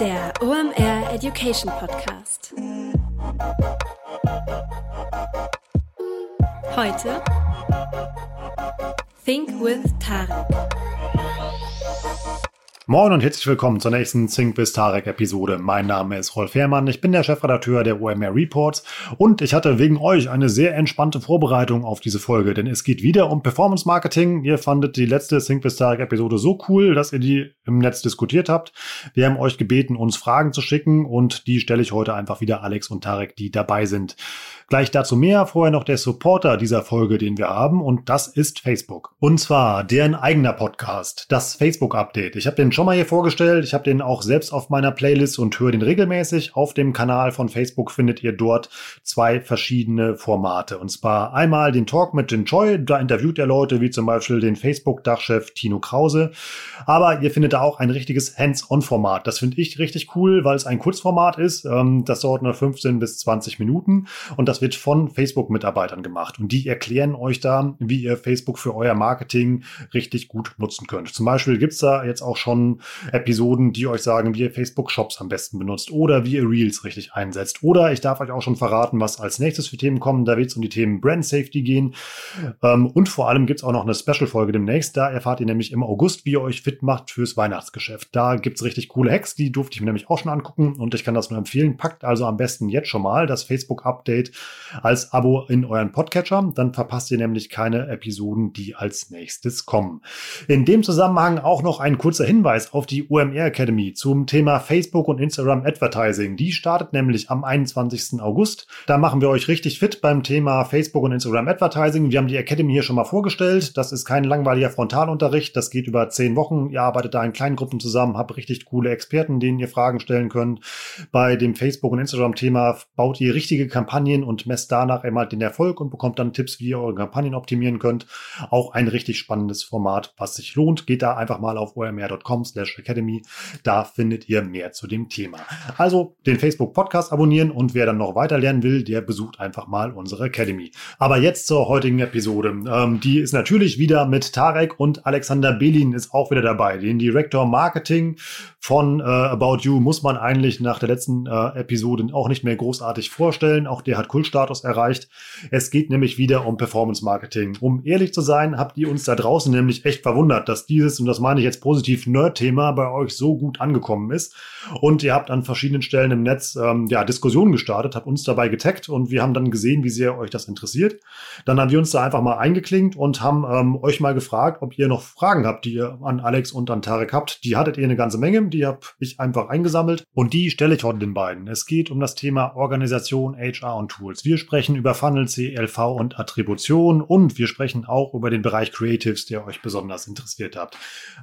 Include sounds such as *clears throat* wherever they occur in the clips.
Der OMR Education Podcast. Heute Think with Tarek. Moin und herzlich willkommen zur nächsten Think bis Tarek Episode. Mein Name ist Rolf Herrmann, ich bin der Chefredakteur der OMR Reports und ich hatte wegen euch eine sehr entspannte Vorbereitung auf diese Folge, denn es geht wieder um Performance Marketing. Ihr fandet die letzte Think bis Tarek Episode so cool, dass ihr die im Netz diskutiert habt. Wir haben euch gebeten, uns Fragen zu schicken und die stelle ich heute einfach wieder Alex und Tarek, die dabei sind. Gleich dazu mehr, vorher noch der Supporter dieser Folge, den wir haben, und das ist Facebook. Und zwar deren eigener Podcast, das Facebook Update. Ich habe den schon mal hier vorgestellt, ich habe den auch selbst auf meiner Playlist und höre den regelmäßig. Auf dem Kanal von Facebook findet ihr dort zwei verschiedene Formate. Und zwar einmal den Talk mit den Choi, da interviewt er Leute wie zum Beispiel den Facebook-Dachchef Tino Krause. Aber ihr findet da auch ein richtiges Hands-on-Format. Das finde ich richtig cool, weil es ein Kurzformat ist. Ähm, das dauert nur 15 bis 20 Minuten und das das wird von Facebook-Mitarbeitern gemacht und die erklären euch da, wie ihr Facebook für euer Marketing richtig gut nutzen könnt. Zum Beispiel gibt es da jetzt auch schon Episoden, die euch sagen, wie ihr Facebook-Shops am besten benutzt oder wie ihr Reels richtig einsetzt. Oder ich darf euch auch schon verraten, was als nächstes für Themen kommen. Da wird es um die Themen Brand Safety gehen. Ähm, und vor allem gibt es auch noch eine Special-Folge demnächst. Da erfahrt ihr nämlich im August, wie ihr euch fit macht fürs Weihnachtsgeschäft. Da gibt es richtig coole Hacks, die durfte ich mir nämlich auch schon angucken und ich kann das nur empfehlen. Packt also am besten jetzt schon mal das Facebook-Update als Abo in euren Podcatcher. Dann verpasst ihr nämlich keine Episoden, die als nächstes kommen. In dem Zusammenhang auch noch ein kurzer Hinweis auf die OMR Academy zum Thema Facebook und Instagram Advertising. Die startet nämlich am 21. August. Da machen wir euch richtig fit beim Thema Facebook und Instagram Advertising. Wir haben die Academy hier schon mal vorgestellt. Das ist kein langweiliger Frontalunterricht. Das geht über zehn Wochen. Ihr arbeitet da in kleinen Gruppen zusammen, habt richtig coole Experten, denen ihr Fragen stellen könnt. Bei dem Facebook und Instagram Thema baut ihr richtige Kampagnen und messt danach einmal den Erfolg und bekommt dann Tipps, wie ihr eure Kampagnen optimieren könnt. Auch ein richtig spannendes Format, was sich lohnt. Geht da einfach mal auf omr.com slash academy. Da findet ihr mehr zu dem Thema. Also den Facebook Podcast abonnieren und wer dann noch weiter lernen will, der besucht einfach mal unsere Academy. Aber jetzt zur heutigen Episode. Ähm, die ist natürlich wieder mit Tarek und Alexander Belin ist auch wieder dabei. Den Director Marketing von äh, About You muss man eigentlich nach der letzten äh, Episode auch nicht mehr großartig vorstellen. Auch der hat Kultstatus Status erreicht. Es geht nämlich wieder um Performance Marketing. Um ehrlich zu sein, habt ihr uns da draußen nämlich echt verwundert, dass dieses, und das meine ich jetzt positiv, Nerd-Thema bei euch so gut angekommen ist. Und ihr habt an verschiedenen Stellen im Netz ähm, ja, Diskussionen gestartet, habt uns dabei getaggt und wir haben dann gesehen, wie sehr euch das interessiert. Dann haben wir uns da einfach mal eingeklinkt und haben ähm, euch mal gefragt, ob ihr noch Fragen habt, die ihr an Alex und an Tarek habt. Die hattet ihr eine ganze Menge, die habe ich einfach eingesammelt und die stelle ich heute den beiden. Es geht um das Thema Organisation, HR und Tools. Wir sprechen über Funnel, CLV und Attribution und wir sprechen auch über den Bereich Creatives, der euch besonders interessiert hat.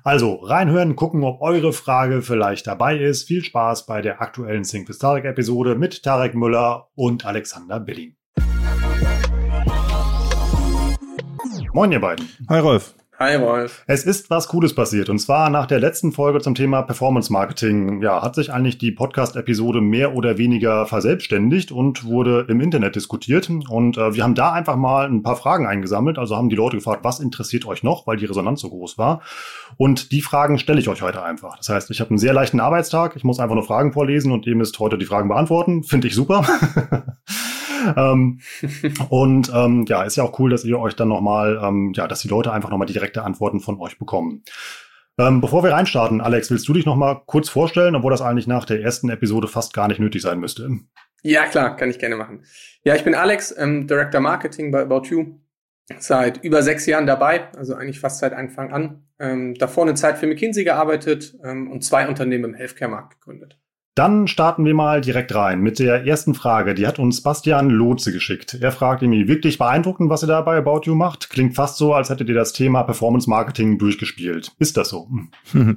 Also reinhören, gucken, ob eure Frage vielleicht dabei ist. Viel Spaß bei der aktuellen Sync bis Tarek Episode mit Tarek Müller und Alexander Billing. Moin, ihr beiden. Hi, Rolf. Hi Wolf. Es ist was Cooles passiert. Und zwar nach der letzten Folge zum Thema Performance Marketing, ja, hat sich eigentlich die Podcast-Episode mehr oder weniger verselbstständigt und wurde im Internet diskutiert. Und äh, wir haben da einfach mal ein paar Fragen eingesammelt. Also haben die Leute gefragt, was interessiert euch noch, weil die Resonanz so groß war. Und die Fragen stelle ich euch heute einfach. Das heißt, ich habe einen sehr leichten Arbeitstag. Ich muss einfach nur Fragen vorlesen und ihr müsst heute die Fragen beantworten. Finde ich super. *laughs* ähm, und ähm, ja, ist ja auch cool, dass ihr euch dann nochmal, ähm, ja, dass die Leute einfach nochmal direkte Antworten von euch bekommen. Ähm, bevor wir reinstarten, Alex, willst du dich nochmal kurz vorstellen, obwohl das eigentlich nach der ersten Episode fast gar nicht nötig sein müsste? Ja, klar, kann ich gerne machen. Ja, ich bin Alex, ähm, Director Marketing bei About You. Seit über sechs Jahren dabei, also eigentlich fast seit Anfang an. Ähm, davor eine Zeit für McKinsey gearbeitet ähm, und zwei Unternehmen im Healthcare-Markt gegründet. Dann starten wir mal direkt rein mit der ersten Frage. Die hat uns Bastian Lotze geschickt. Er fragt irgendwie, wirklich beeindruckend, was ihr da bei About You macht? Klingt fast so, als hättet ihr das Thema Performance Marketing durchgespielt. Ist das so? *laughs*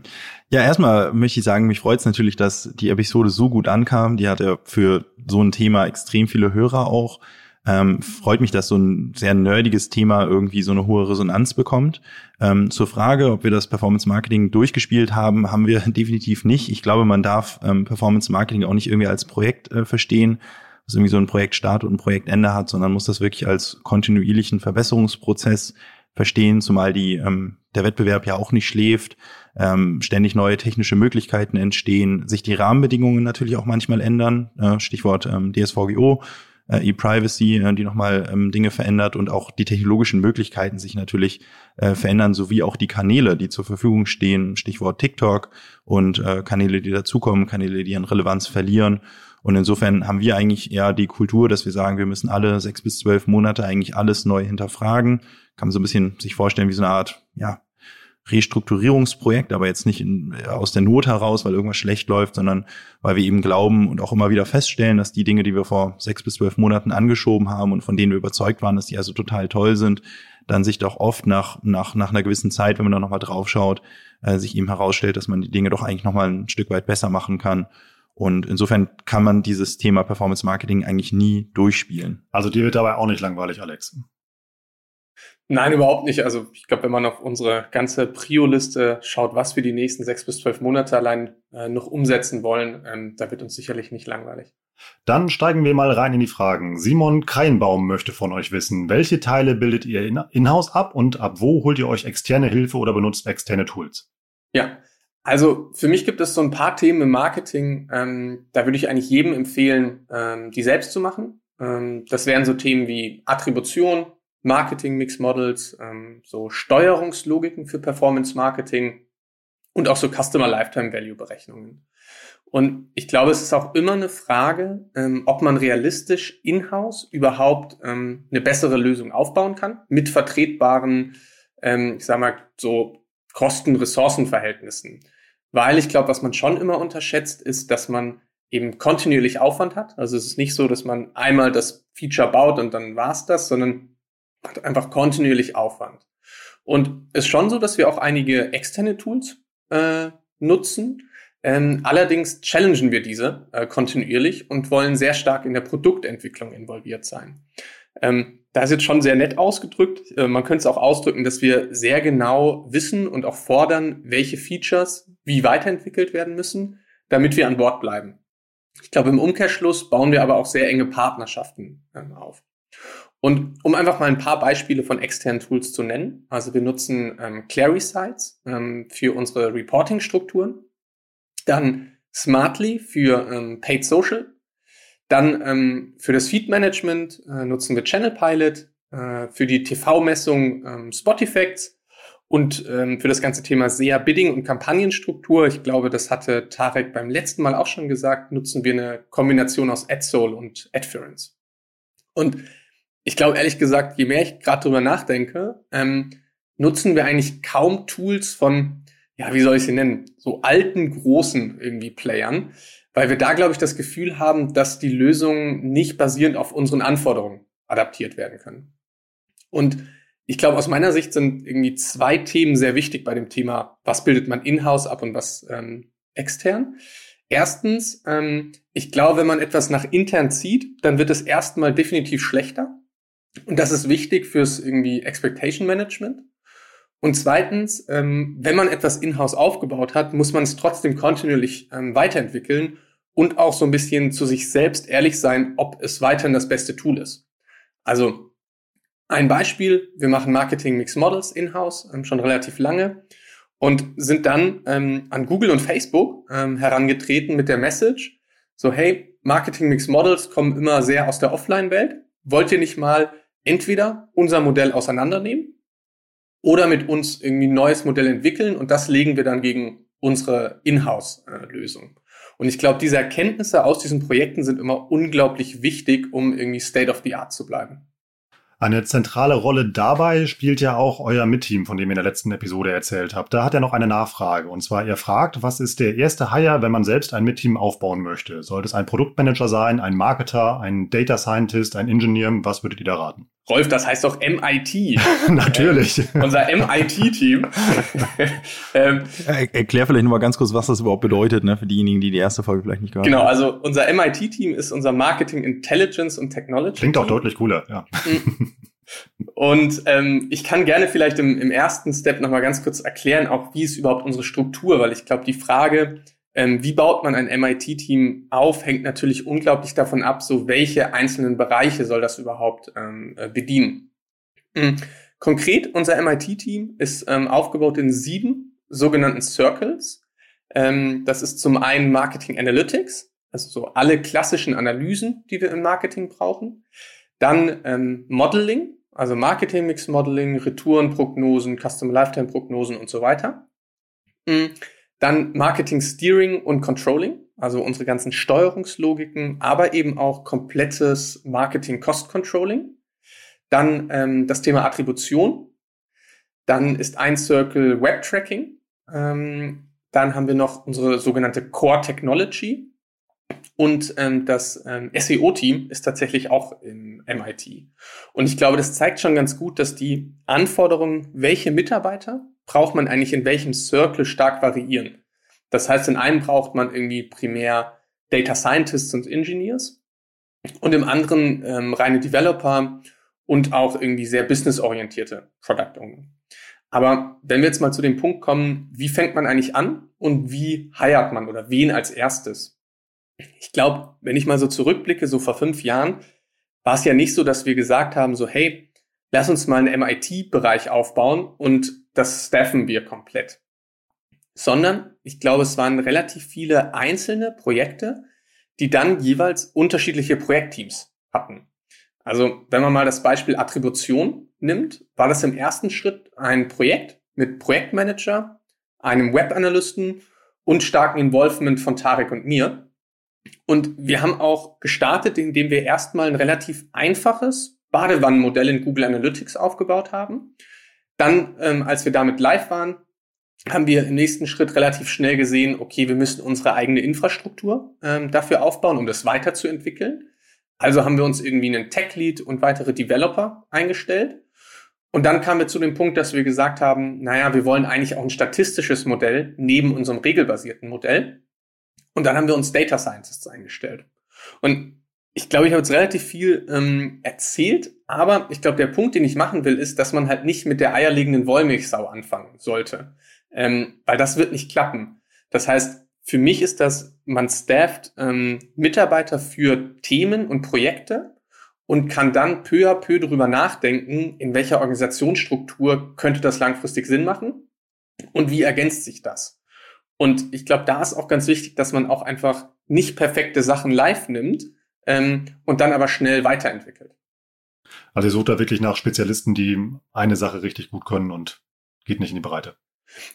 Ja, erstmal möchte ich sagen, mich freut es natürlich, dass die Episode so gut ankam. Die hat ja für so ein Thema extrem viele Hörer auch. Ähm, freut mich, dass so ein sehr nerdiges Thema irgendwie so eine hohe Resonanz bekommt. Ähm, zur Frage, ob wir das Performance Marketing durchgespielt haben, haben wir *laughs* definitiv nicht. Ich glaube, man darf ähm, Performance Marketing auch nicht irgendwie als Projekt äh, verstehen, was irgendwie so ein Projektstart und ein Projektende hat, sondern muss das wirklich als kontinuierlichen Verbesserungsprozess verstehen, zumal die ähm, der Wettbewerb ja auch nicht schläft, ähm, ständig neue technische Möglichkeiten entstehen, sich die Rahmenbedingungen natürlich auch manchmal ändern. Äh, Stichwort ähm, DSVGO, äh, E-Privacy, äh, die nochmal ähm, Dinge verändert und auch die technologischen Möglichkeiten sich natürlich äh, verändern, sowie auch die Kanäle, die zur Verfügung stehen. Stichwort TikTok und äh, Kanäle, die dazukommen, Kanäle, die an Relevanz verlieren. Und insofern haben wir eigentlich eher die Kultur, dass wir sagen, wir müssen alle sechs bis zwölf Monate eigentlich alles neu hinterfragen. Kann man so ein bisschen sich vorstellen wie so eine Art, ja, Restrukturierungsprojekt, aber jetzt nicht in, aus der Not heraus, weil irgendwas schlecht läuft, sondern weil wir eben glauben und auch immer wieder feststellen, dass die Dinge, die wir vor sechs bis zwölf Monaten angeschoben haben und von denen wir überzeugt waren, dass die also total toll sind, dann sich doch oft nach, nach, nach einer gewissen Zeit, wenn man da nochmal drauf schaut, äh, sich eben herausstellt, dass man die Dinge doch eigentlich nochmal ein Stück weit besser machen kann und insofern kann man dieses Thema Performance Marketing eigentlich nie durchspielen. Also dir wird dabei auch nicht langweilig, Alex. Nein, überhaupt nicht. Also ich glaube, wenn man auf unsere ganze Prio-Liste schaut, was wir die nächsten sechs bis zwölf Monate allein äh, noch umsetzen wollen, ähm, da wird uns sicherlich nicht langweilig. Dann steigen wir mal rein in die Fragen. Simon Kreinbaum möchte von euch wissen, welche Teile bildet ihr in-house ab und ab wo holt ihr euch externe Hilfe oder benutzt externe Tools? Ja, also für mich gibt es so ein paar Themen im Marketing, ähm, da würde ich eigentlich jedem empfehlen, ähm, die selbst zu machen. Ähm, das wären so Themen wie Attribution, Marketing Mix Models, ähm, so Steuerungslogiken für Performance Marketing und auch so Customer Lifetime Value Berechnungen. Und ich glaube, es ist auch immer eine Frage, ähm, ob man realistisch in-house überhaupt ähm, eine bessere Lösung aufbauen kann mit vertretbaren, ähm, ich sag mal, so Kosten-Ressourcen-Verhältnissen. Weil ich glaube, was man schon immer unterschätzt, ist, dass man eben kontinuierlich Aufwand hat. Also es ist nicht so, dass man einmal das Feature baut und dann war's das, sondern hat einfach kontinuierlich Aufwand. Und ist schon so, dass wir auch einige externe Tools äh, nutzen. Ähm, allerdings challengen wir diese äh, kontinuierlich und wollen sehr stark in der Produktentwicklung involviert sein. Ähm, da ist jetzt schon sehr nett ausgedrückt. Äh, man könnte es auch ausdrücken, dass wir sehr genau wissen und auch fordern, welche Features wie weiterentwickelt werden müssen, damit wir an Bord bleiben. Ich glaube, im Umkehrschluss bauen wir aber auch sehr enge Partnerschaften ähm, auf. Und um einfach mal ein paar Beispiele von externen Tools zu nennen, also wir nutzen ähm, Clary Sites ähm, für unsere Reporting-Strukturen, dann Smartly für ähm, Paid Social, dann ähm, für das Feed-Management äh, nutzen wir Channel Pilot, äh, für die TV-Messung ähm, Spot-Effects und ähm, für das ganze Thema SEA Bidding und Kampagnenstruktur, ich glaube, das hatte Tarek beim letzten Mal auch schon gesagt, nutzen wir eine Kombination aus AdSoul und Adference. Und ich glaube ehrlich gesagt, je mehr ich gerade drüber nachdenke, ähm, nutzen wir eigentlich kaum Tools von, ja, wie soll ich sie nennen, so alten, großen irgendwie Playern, weil wir da, glaube ich, das Gefühl haben, dass die Lösungen nicht basierend auf unseren Anforderungen adaptiert werden können. Und ich glaube, aus meiner Sicht sind irgendwie zwei Themen sehr wichtig bei dem Thema, was bildet man in-house ab und was ähm, extern. Erstens, ähm, ich glaube, wenn man etwas nach intern zieht, dann wird es erstmal definitiv schlechter. Und das ist wichtig fürs irgendwie Expectation Management. Und zweitens, ähm, wenn man etwas in-house aufgebaut hat, muss man es trotzdem kontinuierlich ähm, weiterentwickeln und auch so ein bisschen zu sich selbst ehrlich sein, ob es weiterhin das beste Tool ist. Also ein Beispiel, wir machen Marketing Mix Models in-house ähm, schon relativ lange und sind dann ähm, an Google und Facebook ähm, herangetreten mit der Message, so hey, Marketing Mix Models kommen immer sehr aus der Offline-Welt. Wollt ihr nicht mal entweder unser Modell auseinandernehmen oder mit uns irgendwie ein neues Modell entwickeln und das legen wir dann gegen unsere Inhouse-Lösung. Und ich glaube, diese Erkenntnisse aus diesen Projekten sind immer unglaublich wichtig, um irgendwie State of the Art zu bleiben. Eine zentrale Rolle dabei spielt ja auch euer Mitteam, von dem ihr in der letzten Episode erzählt habt. Da hat er noch eine Nachfrage. Und zwar, ihr fragt, was ist der erste Hire, wenn man selbst ein Mitteam aufbauen möchte? Sollte es ein Produktmanager sein, ein Marketer, ein Data Scientist, ein Engineer? Was würdet ihr da raten? Rolf, das heißt doch MIT. *laughs* Natürlich. *laughs* Äh, unser MIT-Team. ähm, Erklär vielleicht nochmal ganz kurz, was das überhaupt bedeutet, ne, für diejenigen, die die erste Folge vielleicht nicht gehört genau, haben. Genau, also unser MIT-Team ist unser Marketing Intelligence und Technology. Klingt auch deutlich cooler, ja. Mhm. Und ähm, ich kann gerne vielleicht im, im ersten Step nochmal ganz kurz erklären, auch wie ist überhaupt unsere Struktur, weil ich glaube, die Frage, ähm, wie baut man ein MIT-Team auf, hängt natürlich unglaublich davon ab, so welche einzelnen Bereiche soll das überhaupt ähm, äh, bedienen. Mhm. Konkret, unser MIT-Team ist ähm, aufgebaut in sieben sogenannten Circles. Ähm, das ist zum einen Marketing Analytics, also so alle klassischen Analysen, die wir im Marketing brauchen. Dann ähm, Modeling, also Marketing Mix Modeling, Retourenprognosen, Customer Lifetime Prognosen und so weiter. Mhm. Dann Marketing Steering und Controlling, also unsere ganzen Steuerungslogiken, aber eben auch komplettes Marketing Cost Controlling. Dann ähm, das Thema Attribution. Dann ist ein Circle Web Tracking. Ähm, dann haben wir noch unsere sogenannte Core Technology. Und ähm, das ähm, SEO-Team ist tatsächlich auch im MIT. Und ich glaube, das zeigt schon ganz gut, dass die Anforderungen, welche Mitarbeiter braucht man eigentlich in welchem Circle stark variieren. Das heißt, in einem braucht man irgendwie primär Data Scientists und Engineers und im anderen ähm, reine Developer und auch irgendwie sehr businessorientierte Product Owner. Aber wenn wir jetzt mal zu dem Punkt kommen, wie fängt man eigentlich an und wie heiert man oder wen als erstes? Ich glaube, wenn ich mal so zurückblicke, so vor fünf Jahren, war es ja nicht so, dass wir gesagt haben, so hey, lass uns mal einen MIT-Bereich aufbauen und das staffen wir komplett. Sondern ich glaube, es waren relativ viele einzelne Projekte, die dann jeweils unterschiedliche Projektteams hatten. Also wenn man mal das Beispiel Attribution nimmt, war das im ersten Schritt ein Projekt mit Projektmanager, einem Webanalysten und starken Involvement von Tarek und mir. Und wir haben auch gestartet, indem wir erstmal ein relativ einfaches Badewannenmodell in Google Analytics aufgebaut haben. Dann, ähm, als wir damit live waren, haben wir im nächsten Schritt relativ schnell gesehen, okay, wir müssen unsere eigene Infrastruktur ähm, dafür aufbauen, um das weiterzuentwickeln. Also haben wir uns irgendwie einen Tech-Lead und weitere Developer eingestellt. Und dann kamen wir zu dem Punkt, dass wir gesagt haben, naja, wir wollen eigentlich auch ein statistisches Modell neben unserem regelbasierten Modell. Und dann haben wir uns Data Scientists eingestellt. Und ich glaube, ich habe jetzt relativ viel ähm, erzählt, aber ich glaube, der Punkt, den ich machen will, ist, dass man halt nicht mit der eierlegenden Wollmilchsau anfangen sollte. Ähm, weil das wird nicht klappen. Das heißt, für mich ist das, man stafft ähm, Mitarbeiter für Themen und Projekte und kann dann peu à peu darüber nachdenken, in welcher Organisationsstruktur könnte das langfristig Sinn machen und wie ergänzt sich das. Und ich glaube, da ist auch ganz wichtig, dass man auch einfach nicht perfekte Sachen live nimmt ähm, und dann aber schnell weiterentwickelt. Also ihr sucht da wirklich nach Spezialisten, die eine Sache richtig gut können und geht nicht in die Breite.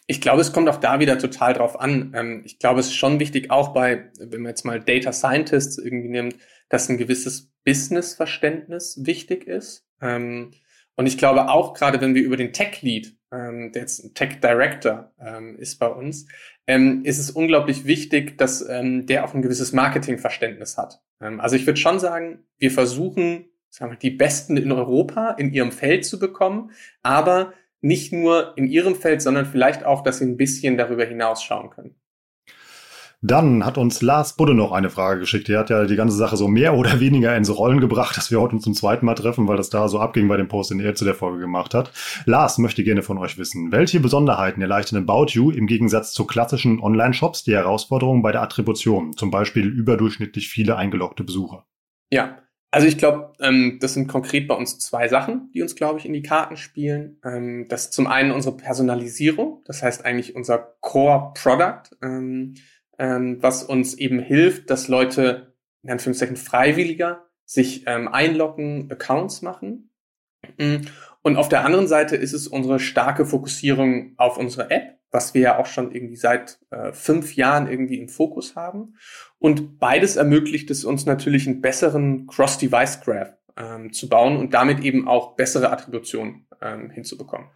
Ich glaube, es kommt auch da wieder total drauf an. Ähm, ich glaube, es ist schon wichtig, auch bei, wenn man jetzt mal Data Scientists irgendwie nimmt, dass ein gewisses Business-Verständnis wichtig ist. Ähm, und ich glaube auch gerade, wenn wir über den Tech Lead, ähm, der jetzt Tech Director ist bei uns, ist es unglaublich wichtig, dass der auch ein gewisses Marketingverständnis hat. also ich würde schon sagen, wir versuchen, sagen wir, die Besten in Europa in ihrem Feld zu bekommen, aber nicht nur in ihrem Feld, sondern vielleicht auch, dass sie ein bisschen darüber hinausschauen können. Dann hat uns Lars Budde noch eine Frage geschickt. Er hat ja die ganze Sache so mehr oder *laughs* weniger ins Rollen gebracht, dass wir heute zum zweiten Mal treffen, weil das da so abging bei dem Post, den er zu der Folge gemacht hat. Lars möchte gerne von euch wissen, welche Besonderheiten erleichtern About You im Gegensatz zu klassischen Online-Shops die Herausforderungen bei der Attribution, zum Beispiel überdurchschnittlich viele eingeloggte Besucher? Ja, also ich glaube, ähm, das sind konkret bei uns zwei Sachen, die uns, glaube ich, in die Karten spielen. Ähm, das ist zum einen unsere Personalisierung, das heißt eigentlich unser Core-Product, ähm, ähm, was uns eben hilft, dass Leute in Anführungszeichen freiwilliger sich ähm, einloggen, Accounts machen. Mm. Und auf der anderen Seite ist es unsere starke Fokussierung auf unsere App, was wir ja auch schon irgendwie seit äh, fünf Jahren irgendwie im Fokus haben. Und beides ermöglicht es uns natürlich einen besseren Cross-Device-Graph ähm, zu bauen und damit eben auch bessere Attribution ähm, hinzubekommen.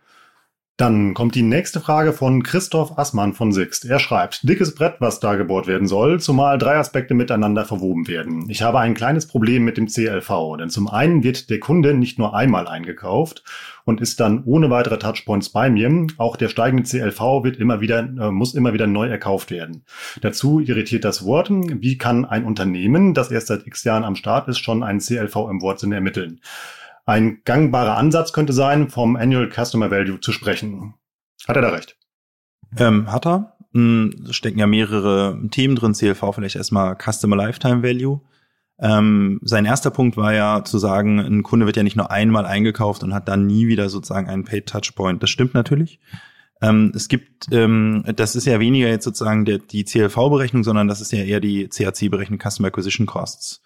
Dann kommt die nächste Frage von Christoph Assmann von Sixt. Er schreibt, dickes Brett, was da gebohrt werden soll, zumal drei Aspekte miteinander verwoben werden. Ich habe ein kleines Problem mit dem CLV, denn zum einen wird der Kunde nicht nur einmal eingekauft und ist dann ohne weitere Touchpoints bei mir. Auch der steigende CLV wird immer wieder, äh, muss immer wieder neu erkauft werden. Dazu irritiert das Wort, wie kann ein Unternehmen, das erst seit x Jahren am Start ist, schon einen CLV im Wortsinn ermitteln? Ein gangbarer Ansatz könnte sein, vom Annual Customer Value zu sprechen. Hat er da recht? Ähm, hat er. Hm, es stecken ja mehrere Themen drin. CLV vielleicht erstmal Customer Lifetime Value. Ähm, sein erster Punkt war ja zu sagen, ein Kunde wird ja nicht nur einmal eingekauft und hat dann nie wieder sozusagen einen Paid Touchpoint. Das stimmt natürlich. Ähm, es gibt, ähm, das ist ja weniger jetzt sozusagen der, die CLV-Berechnung, sondern das ist ja eher die CAC-Berechnung, Customer Acquisition Costs.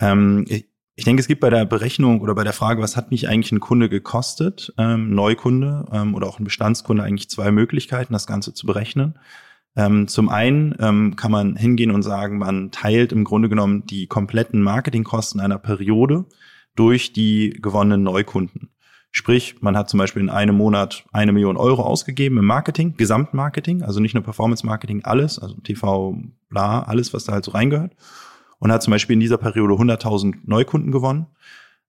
Ähm, ich, ich denke, es gibt bei der Berechnung oder bei der Frage, was hat mich eigentlich ein Kunde gekostet, ähm, Neukunde ähm, oder auch ein Bestandskunde, eigentlich zwei Möglichkeiten, das Ganze zu berechnen. Ähm, zum einen ähm, kann man hingehen und sagen, man teilt im Grunde genommen die kompletten Marketingkosten einer Periode durch die gewonnenen Neukunden. Sprich, man hat zum Beispiel in einem Monat eine Million Euro ausgegeben im Marketing, Gesamtmarketing, also nicht nur Performance-Marketing, alles, also TV, bla, alles, was da halt so reingehört. Und hat zum Beispiel in dieser Periode 100.000 Neukunden gewonnen.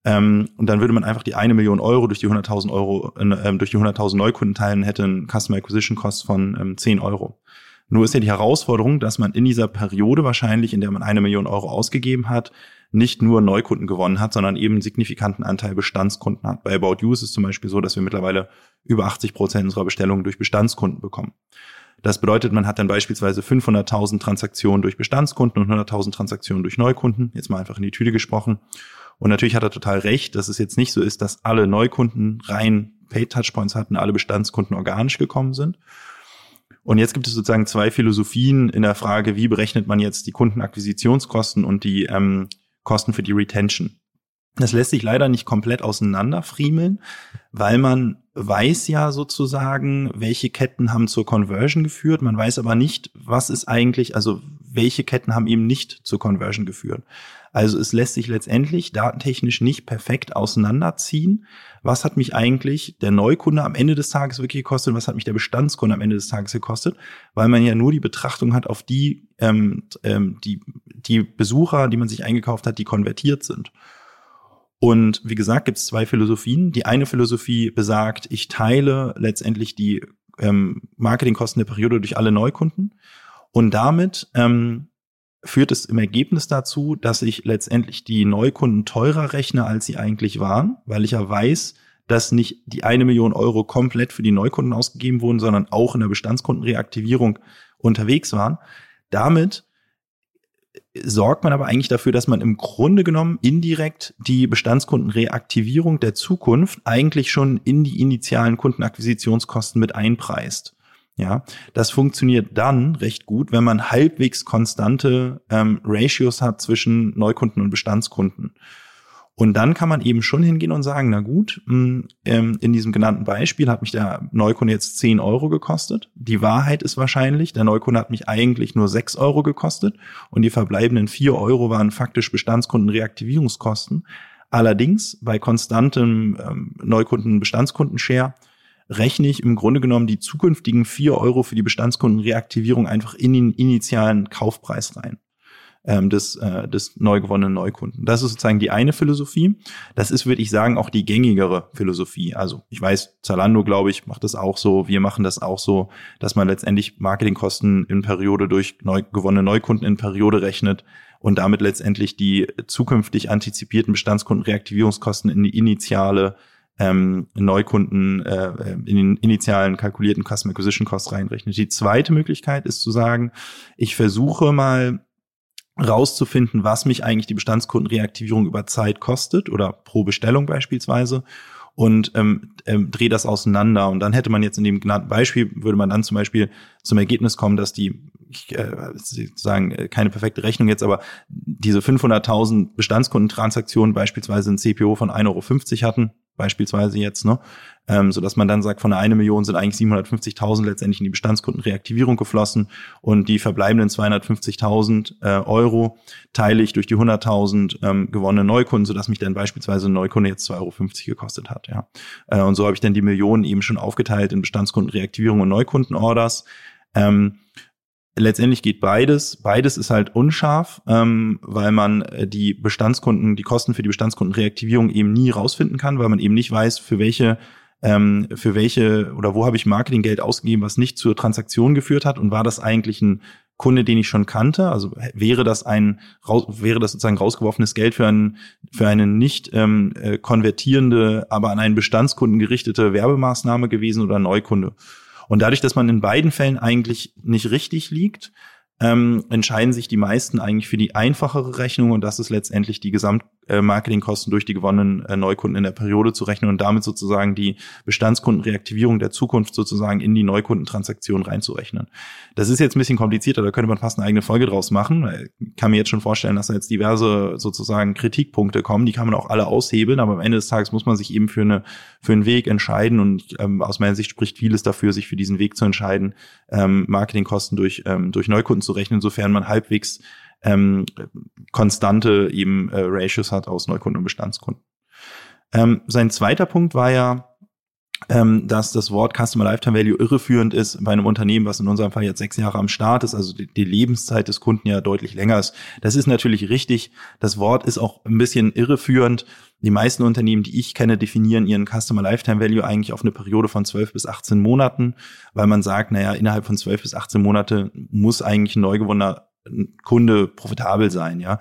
Ähm, und dann würde man einfach die eine Million Euro durch die 100.000 Euro, äh, durch die 100.000 Neukunden teilen, hätte einen Customer Acquisition Cost von ähm, 10 Euro. Nur ist ja die Herausforderung, dass man in dieser Periode wahrscheinlich, in der man eine Million Euro ausgegeben hat, nicht nur Neukunden gewonnen hat, sondern eben einen signifikanten Anteil Bestandskunden hat. Bei About You ist es zum Beispiel so, dass wir mittlerweile über 80 Prozent unserer Bestellungen durch Bestandskunden bekommen. Das bedeutet, man hat dann beispielsweise 500.000 Transaktionen durch Bestandskunden und 100.000 Transaktionen durch Neukunden. Jetzt mal einfach in die Tüte gesprochen. Und natürlich hat er total recht, dass es jetzt nicht so ist, dass alle Neukunden rein Paid Touchpoints hatten, alle Bestandskunden organisch gekommen sind, und jetzt gibt es sozusagen zwei Philosophien in der Frage, wie berechnet man jetzt die Kundenakquisitionskosten und die ähm, Kosten für die Retention. Das lässt sich leider nicht komplett auseinanderfriemeln, weil man weiß ja sozusagen, welche Ketten haben zur Conversion geführt. Man weiß aber nicht, was ist eigentlich, also welche Ketten haben eben nicht zur Conversion geführt. Also es lässt sich letztendlich datentechnisch nicht perfekt auseinanderziehen. Was hat mich eigentlich der Neukunde am Ende des Tages wirklich gekostet was hat mich der Bestandskunde am Ende des Tages gekostet? Weil man ja nur die Betrachtung hat auf die, ähm, ähm, die, die Besucher, die man sich eingekauft hat, die konvertiert sind. Und wie gesagt, gibt es zwei Philosophien. Die eine Philosophie besagt, ich teile letztendlich die ähm, Marketingkosten der Periode durch alle Neukunden. Und damit ähm, führt es im Ergebnis dazu, dass ich letztendlich die Neukunden teurer rechne, als sie eigentlich waren, weil ich ja weiß, dass nicht die eine Million Euro komplett für die Neukunden ausgegeben wurden, sondern auch in der Bestandskundenreaktivierung unterwegs waren. Damit sorgt man aber eigentlich dafür, dass man im Grunde genommen indirekt die Bestandskundenreaktivierung der Zukunft eigentlich schon in die initialen Kundenakquisitionskosten mit einpreist. Ja, das funktioniert dann recht gut, wenn man halbwegs konstante ähm, Ratios hat zwischen Neukunden und Bestandskunden. Und dann kann man eben schon hingehen und sagen, na gut, hm, ähm, in diesem genannten Beispiel hat mich der Neukunde jetzt 10 Euro gekostet. Die Wahrheit ist wahrscheinlich, der Neukunde hat mich eigentlich nur 6 Euro gekostet und die verbleibenden 4 Euro waren faktisch Bestandskundenreaktivierungskosten. Allerdings bei konstantem ähm, Neukunden-Bestandskunden-Share rechne ich im Grunde genommen die zukünftigen vier Euro für die Bestandskundenreaktivierung einfach in den initialen Kaufpreis rein ähm, des, äh, des neu gewonnenen Neukunden. Das ist sozusagen die eine Philosophie. Das ist, würde ich sagen, auch die gängigere Philosophie. Also ich weiß, Zalando, glaube ich, macht das auch so. Wir machen das auch so, dass man letztendlich Marketingkosten in Periode durch neu gewonnene Neukunden in Periode rechnet und damit letztendlich die zukünftig antizipierten Bestandskundenreaktivierungskosten in die initiale ähm, Neukunden äh, in den initialen kalkulierten Customer Acquisition Cost reinrechnet. Die zweite Möglichkeit ist zu sagen, ich versuche mal rauszufinden, was mich eigentlich die Bestandskundenreaktivierung über Zeit kostet oder pro Bestellung beispielsweise und ähm, ähm, drehe das auseinander. Und dann hätte man jetzt in dem genannten Beispiel, würde man dann zum Beispiel zum Ergebnis kommen, dass die, ich äh, sagen, äh, keine perfekte Rechnung jetzt, aber diese 500.000 Bestandskundentransaktionen beispielsweise ein CPO von 1,50 Euro hatten, beispielsweise jetzt, ne? Ähm, so dass man dann sagt, von der eine Million sind eigentlich 750.000 letztendlich in die Bestandskundenreaktivierung geflossen und die verbleibenden 250.000 äh, Euro teile ich durch die 100.000 ähm, gewonnene Neukunden, so dass mich dann beispielsweise ein Neukunde jetzt 2,50 Euro gekostet hat, ja. Äh, und so habe ich dann die Millionen eben schon aufgeteilt in Bestandskundenreaktivierung und Neukundenorders. Ähm, letztendlich geht beides. Beides ist halt unscharf, ähm, weil man äh, die Bestandskunden, die Kosten für die Bestandskundenreaktivierung eben nie rausfinden kann, weil man eben nicht weiß, für welche ähm, für welche oder wo habe ich Marketinggeld ausgegeben, was nicht zur Transaktion geführt hat und war das eigentlich ein Kunde, den ich schon kannte? Also wäre das ein wäre das sozusagen rausgeworfenes Geld für einen für eine nicht ähm, äh, konvertierende, aber an einen Bestandskunden gerichtete Werbemaßnahme gewesen oder Neukunde? Und dadurch, dass man in beiden Fällen eigentlich nicht richtig liegt, ähm, entscheiden sich die meisten eigentlich für die einfachere Rechnung und das ist letztendlich die Gesamtmarketingkosten durch die gewonnenen äh, Neukunden in der Periode zu rechnen und damit sozusagen die Bestandskundenreaktivierung der Zukunft sozusagen in die Neukundentransaktion reinzurechnen. Das ist jetzt ein bisschen komplizierter, da könnte man fast eine eigene Folge draus machen. Ich kann mir jetzt schon vorstellen, dass da jetzt diverse sozusagen Kritikpunkte kommen, die kann man auch alle aushebeln, aber am Ende des Tages muss man sich eben für eine für einen Weg entscheiden und ähm, aus meiner Sicht spricht vieles dafür, sich für diesen Weg zu entscheiden, ähm, Marketingkosten durch ähm, durch Neukunden zu rechnen, sofern man halbwegs ähm, konstante eben äh, Ratios hat aus Neukunden und Bestandskunden. Ähm, sein zweiter Punkt war ja, ähm, dass das Wort Customer Lifetime Value irreführend ist bei einem Unternehmen, was in unserem Fall jetzt sechs Jahre am Start ist, also die, die, Lebenszeit des Kunden ja deutlich länger ist. Das ist natürlich richtig. Das Wort ist auch ein bisschen irreführend. Die meisten Unternehmen, die ich kenne, definieren ihren Customer Lifetime Value eigentlich auf eine Periode von 12 bis 18 Monaten, weil man sagt, naja, innerhalb von 12 bis 18 Monate muss eigentlich ein neu gewonnener Kunde profitabel sein, ja.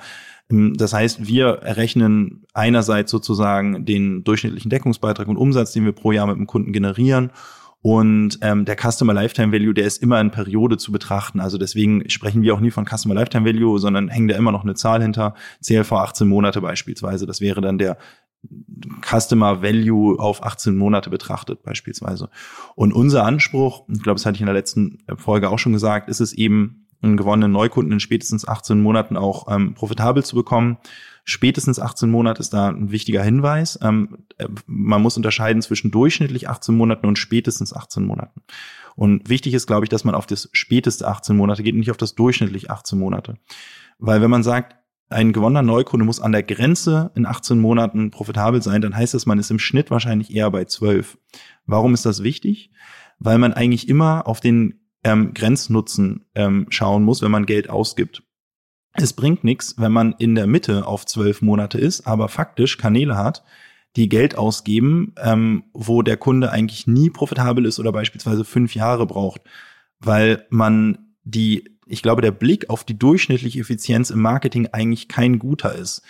Ähm, das heißt, wir errechnen einerseits sozusagen den durchschnittlichen Deckungsbeitrag und Umsatz, den wir pro Jahr mit dem Kunden generieren. Und ähm, der Customer Lifetime Value, der ist immer in Periode zu betrachten. Also deswegen sprechen wir auch nie von Customer Lifetime Value, sondern hängen da immer noch eine Zahl hinter. CLV 18 Monate beispielsweise. Das wäre dann der Customer Value auf 18 Monate betrachtet beispielsweise. Und unser Anspruch, ich glaube, das hatte ich in der letzten Folge auch schon gesagt, ist es eben, einen gewonnenen Neukunden in spätestens 18 Monaten auch ähm, profitabel zu bekommen. Spätestens 18 Monate ist da ein wichtiger Hinweis. Ähm, äh, man muss unterscheiden zwischen durchschnittlich 18 Monaten und spätestens 18 Monaten. Und wichtig ist, glaube ich, dass man auf das späteste 18 Monate geht, nicht auf das durchschnittlich 18 Monate. Weil wenn man sagt, ein gewonnener Neukunde muss an der Grenze in 18 Monaten profitabel sein, dann heißt das, man ist im Schnitt wahrscheinlich eher bei 12. Warum ist das wichtig? Weil man eigentlich immer auf den ähm, Grenznutzen ähm, schauen muss, wenn man Geld ausgibt. Es bringt nichts, wenn man in der Mitte auf zwölf Monate ist, aber faktisch Kanäle hat, die Geld ausgeben, ähm, wo der Kunde eigentlich nie profitabel ist oder beispielsweise fünf Jahre braucht, weil man die, ich glaube, der Blick auf die durchschnittliche Effizienz im Marketing eigentlich kein guter ist.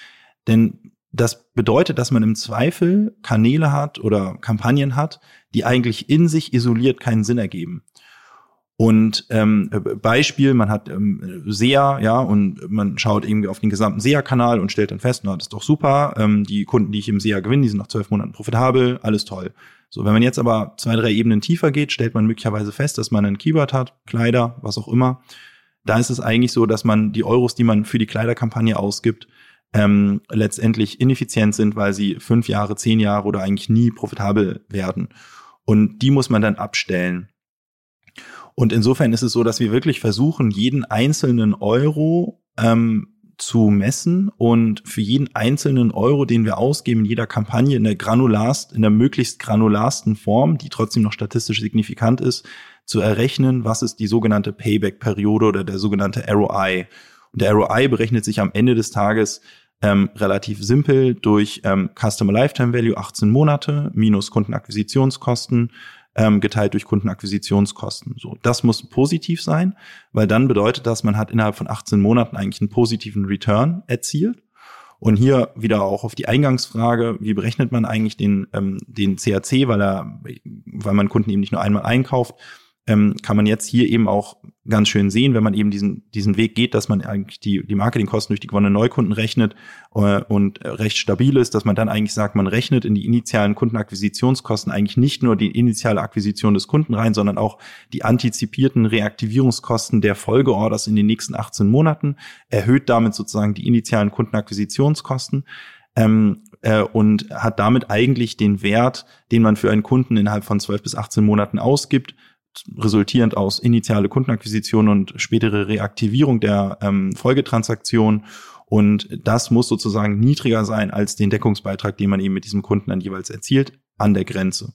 Denn das bedeutet, dass man im Zweifel Kanäle hat oder Kampagnen hat, die eigentlich in sich isoliert keinen Sinn ergeben. Und ähm, Beispiel, man hat ähm, SEA, ja, und man schaut irgendwie auf den gesamten SEA-Kanal und stellt dann fest, na, das ist doch super, ähm, die Kunden, die ich im SEA gewinne, die sind nach zwölf Monaten profitabel, alles toll. So, wenn man jetzt aber zwei, drei Ebenen tiefer geht, stellt man möglicherweise fest, dass man ein Keyword hat, Kleider, was auch immer. Da ist es eigentlich so, dass man die Euros, die man für die Kleiderkampagne ausgibt, ähm, letztendlich ineffizient sind, weil sie fünf Jahre, zehn Jahre oder eigentlich nie profitabel werden. Und die muss man dann abstellen. Und insofern ist es so, dass wir wirklich versuchen, jeden einzelnen Euro ähm, zu messen und für jeden einzelnen Euro, den wir ausgeben in jeder Kampagne in der granularst, in der möglichst granularsten Form, die trotzdem noch statistisch signifikant ist, zu errechnen, was ist die sogenannte Payback-Periode oder der sogenannte ROI. Und der ROI berechnet sich am Ende des Tages ähm, relativ simpel durch ähm, Customer Lifetime Value 18 Monate minus Kundenakquisitionskosten ähm, geteilt durch Kundenakquisitionskosten. So, das muss positiv sein, weil dann bedeutet das, man hat innerhalb von 18 Monaten eigentlich einen positiven Return erzielt. Und hier wieder auch auf die Eingangsfrage, wie berechnet man eigentlich den, ähm, den CAC, weil er, weil man Kunden eben nicht nur einmal einkauft, ähm, kann man jetzt hier eben auch ganz schön sehen, wenn man eben diesen, diesen Weg geht, dass man eigentlich die, die Marketingkosten durch die gewonnenen Neukunden rechnet äh, und recht stabil ist, dass man dann eigentlich sagt, man rechnet in die initialen Kundenakquisitionskosten eigentlich nicht nur die initiale Akquisition des Kunden rein, sondern auch die antizipierten Reaktivierungskosten der Folgeorders in den nächsten 18 Monaten, erhöht damit sozusagen die initialen Kundenakquisitionskosten. Ähm, äh, und hat damit eigentlich den Wert, den man für einen Kunden innerhalb von 12 bis 18 Monaten ausgibt, resultierend aus initiale Kundenakquisition und spätere Reaktivierung der ähm, Folgetransaktion. Und das muss sozusagen niedriger sein als den Deckungsbeitrag, den man eben mit diesem Kunden dann jeweils erzielt, an der Grenze.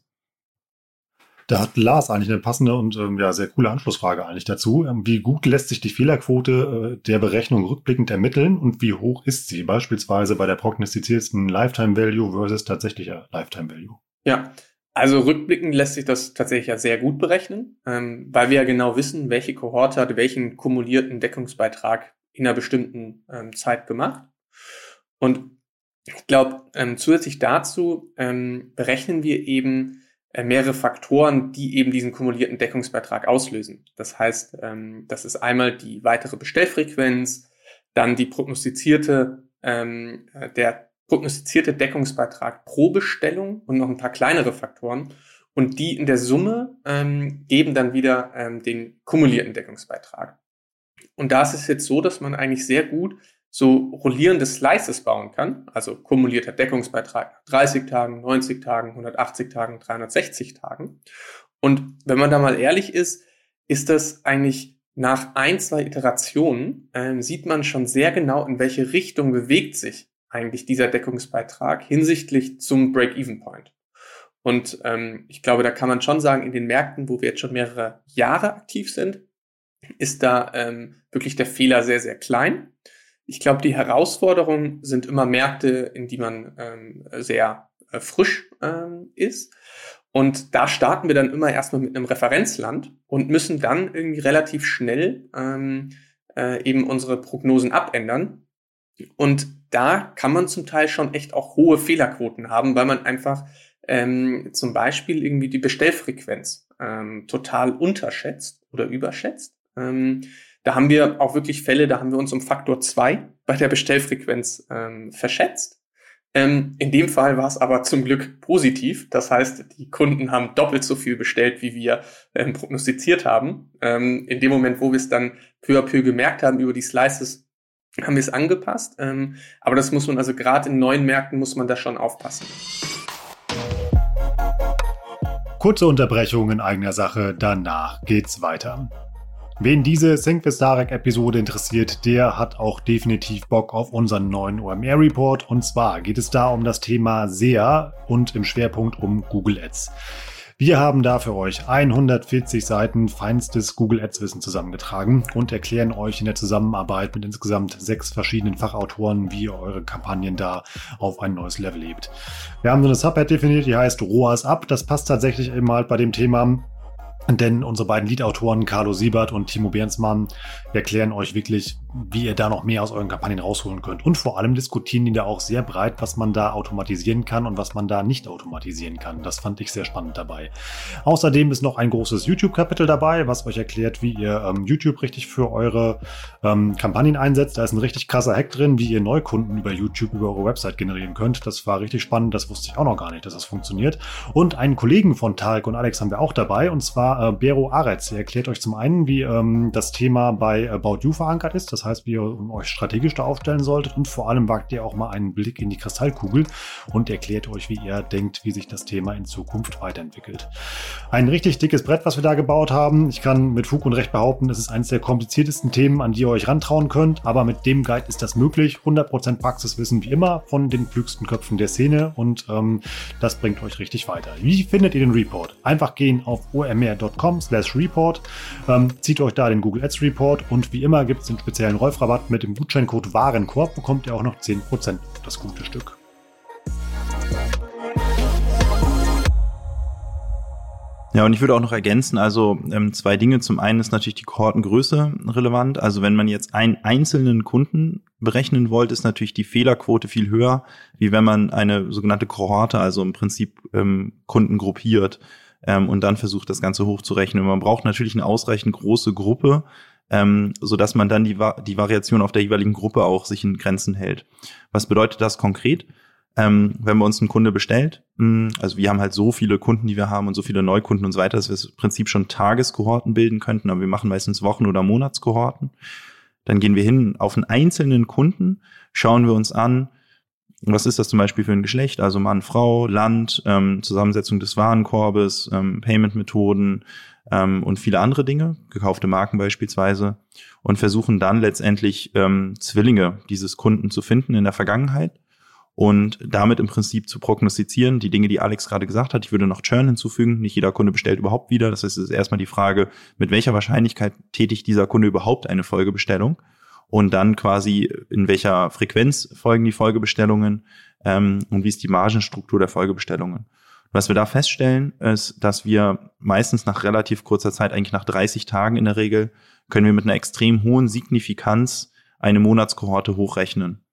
Da hat Lars eigentlich eine passende und ähm, ja, sehr coole Anschlussfrage eigentlich dazu. Ähm, wie gut lässt sich die Fehlerquote äh, der Berechnung rückblickend ermitteln und wie hoch ist sie beispielsweise bei der prognostizierten Lifetime Value versus tatsächlicher Lifetime Value? Ja, also rückblickend lässt sich das tatsächlich ja sehr gut berechnen, ähm, weil wir ja genau wissen, welche Kohorte hat welchen kumulierten Deckungsbeitrag in einer bestimmten ähm, Zeit gemacht. Und ich glaube, ähm, zusätzlich dazu ähm, berechnen wir eben äh, mehrere Faktoren, die eben diesen kumulierten Deckungsbeitrag auslösen. Das heißt, ähm, das ist einmal die weitere Bestellfrequenz, dann die prognostizierte, ähm, äh, der prognostizierte Deckungsbeitrag pro Bestellung und noch ein paar kleinere Faktoren. Und die in der Summe ähm, geben dann wieder ähm, den kumulierten Deckungsbeitrag. Und da ist es jetzt so, dass man eigentlich sehr gut so rollierende Slices bauen kann, also kumulierter Deckungsbeitrag nach 30 Tagen, 90 Tagen, 180 Tagen, 360 Tagen. Und wenn man da mal ehrlich ist, ist das eigentlich nach ein, zwei Iterationen, ähm, sieht man schon sehr genau, in welche Richtung bewegt sich eigentlich dieser Deckungsbeitrag hinsichtlich zum Break-Even-Point. Und ähm, ich glaube, da kann man schon sagen, in den Märkten, wo wir jetzt schon mehrere Jahre aktiv sind, ist da ähm, wirklich der Fehler sehr, sehr klein. Ich glaube, die Herausforderungen sind immer Märkte, in die man ähm, sehr äh, frisch ähm, ist. Und da starten wir dann immer erstmal mit einem Referenzland und müssen dann irgendwie relativ schnell ähm, äh, eben unsere Prognosen abändern. Und da kann man zum Teil schon echt auch hohe Fehlerquoten haben, weil man einfach ähm, zum Beispiel irgendwie die Bestellfrequenz ähm, total unterschätzt oder überschätzt. Ähm, da haben wir auch wirklich Fälle, da haben wir uns um Faktor zwei bei der Bestellfrequenz ähm, verschätzt. Ähm, in dem Fall war es aber zum Glück positiv. Das heißt, die Kunden haben doppelt so viel bestellt, wie wir ähm, prognostiziert haben. Ähm, in dem Moment, wo wir es dann peu à peu gemerkt haben über die Slices, haben wir es angepasst. Ähm, aber das muss man also gerade in neuen Märkten muss man da schon aufpassen. Kurze Unterbrechung in eigener Sache, danach geht's weiter. Wen diese Think with Darek Episode interessiert, der hat auch definitiv Bock auf unseren neuen OMR Report. Und zwar geht es da um das Thema SEA und im Schwerpunkt um Google Ads. Wir haben da für euch 140 Seiten feinstes Google Ads Wissen zusammengetragen und erklären euch in der Zusammenarbeit mit insgesamt sechs verschiedenen Fachautoren, wie ihr eure Kampagnen da auf ein neues Level hebt. Wir haben so eine Subhead definiert, die heißt ROAS Up. Das passt tatsächlich eben halt bei dem Thema denn unsere beiden Lead-Autoren, Carlo Siebert und Timo Bernsmann, erklären euch wirklich, wie ihr da noch mehr aus euren Kampagnen rausholen könnt. Und vor allem diskutieren die da auch sehr breit, was man da automatisieren kann und was man da nicht automatisieren kann. Das fand ich sehr spannend dabei. Außerdem ist noch ein großes YouTube-Kapitel dabei, was euch erklärt, wie ihr ähm, YouTube richtig für eure ähm, Kampagnen einsetzt. Da ist ein richtig krasser Hack drin, wie ihr Neukunden über YouTube, über eure Website generieren könnt. Das war richtig spannend. Das wusste ich auch noch gar nicht, dass das funktioniert. Und einen Kollegen von Tarek und Alex haben wir auch dabei, und zwar äh, Bero Aretz. Er erklärt euch zum einen, wie ähm, das Thema bei About You verankert ist. Das das heißt, wie ihr euch strategisch da aufstellen solltet und vor allem wagt ihr auch mal einen Blick in die Kristallkugel und erklärt euch, wie ihr denkt, wie sich das Thema in Zukunft weiterentwickelt. Ein richtig dickes Brett, was wir da gebaut haben. Ich kann mit Fug und Recht behaupten, es ist eines der kompliziertesten Themen, an die ihr euch rantrauen könnt, aber mit dem Guide ist das möglich. 100% Praxiswissen wie immer von den klügsten Köpfen der Szene und ähm, das bringt euch richtig weiter. Wie findet ihr den Report? Einfach gehen auf omr.com slash report, ähm, zieht euch da den Google Ads Report und wie immer gibt es den speziellen speziellen Rolfrabatt mit dem Gutscheincode Warenkorb bekommt ihr auch noch 10% das gute Stück. Ja, und ich würde auch noch ergänzen, also ähm, zwei Dinge. Zum einen ist natürlich die Kohortengröße relevant. Also wenn man jetzt einen einzelnen Kunden berechnen wollt, ist natürlich die Fehlerquote viel höher, wie wenn man eine sogenannte Kohorte, also im Prinzip ähm, Kunden gruppiert ähm, und dann versucht, das Ganze hochzurechnen. Man braucht natürlich eine ausreichend große Gruppe, ähm, so dass man dann die, die Variation auf der jeweiligen Gruppe auch sich in Grenzen hält. Was bedeutet das konkret? Ähm, wenn bei uns ein Kunde bestellt, hm, also wir haben halt so viele Kunden, die wir haben und so viele Neukunden und so weiter, dass wir im Prinzip schon Tageskohorten bilden könnten, aber wir machen meistens Wochen- oder Monatskohorten. Dann gehen wir hin auf einen einzelnen Kunden, schauen wir uns an, was ist das zum Beispiel für ein Geschlecht, also Mann, Frau, Land, ähm, Zusammensetzung des Warenkorbes, ähm, Payment-Methoden, ähm, und viele andere Dinge, gekaufte Marken beispielsweise, und versuchen dann letztendlich ähm, Zwillinge dieses Kunden zu finden in der Vergangenheit und damit im Prinzip zu prognostizieren, die Dinge, die Alex gerade gesagt hat. Ich würde noch Churn hinzufügen. Nicht jeder Kunde bestellt überhaupt wieder. Das heißt, es ist erstmal die Frage, mit welcher Wahrscheinlichkeit tätigt dieser Kunde überhaupt eine Folgebestellung? Und dann quasi, in welcher Frequenz folgen die Folgebestellungen ähm, und wie ist die Margenstruktur der Folgebestellungen. Was wir da feststellen, ist, dass wir meistens nach relativ kurzer Zeit, eigentlich nach 30 Tagen in der Regel, können wir mit einer extrem hohen Signifikanz eine Monatskohorte hochrechnen.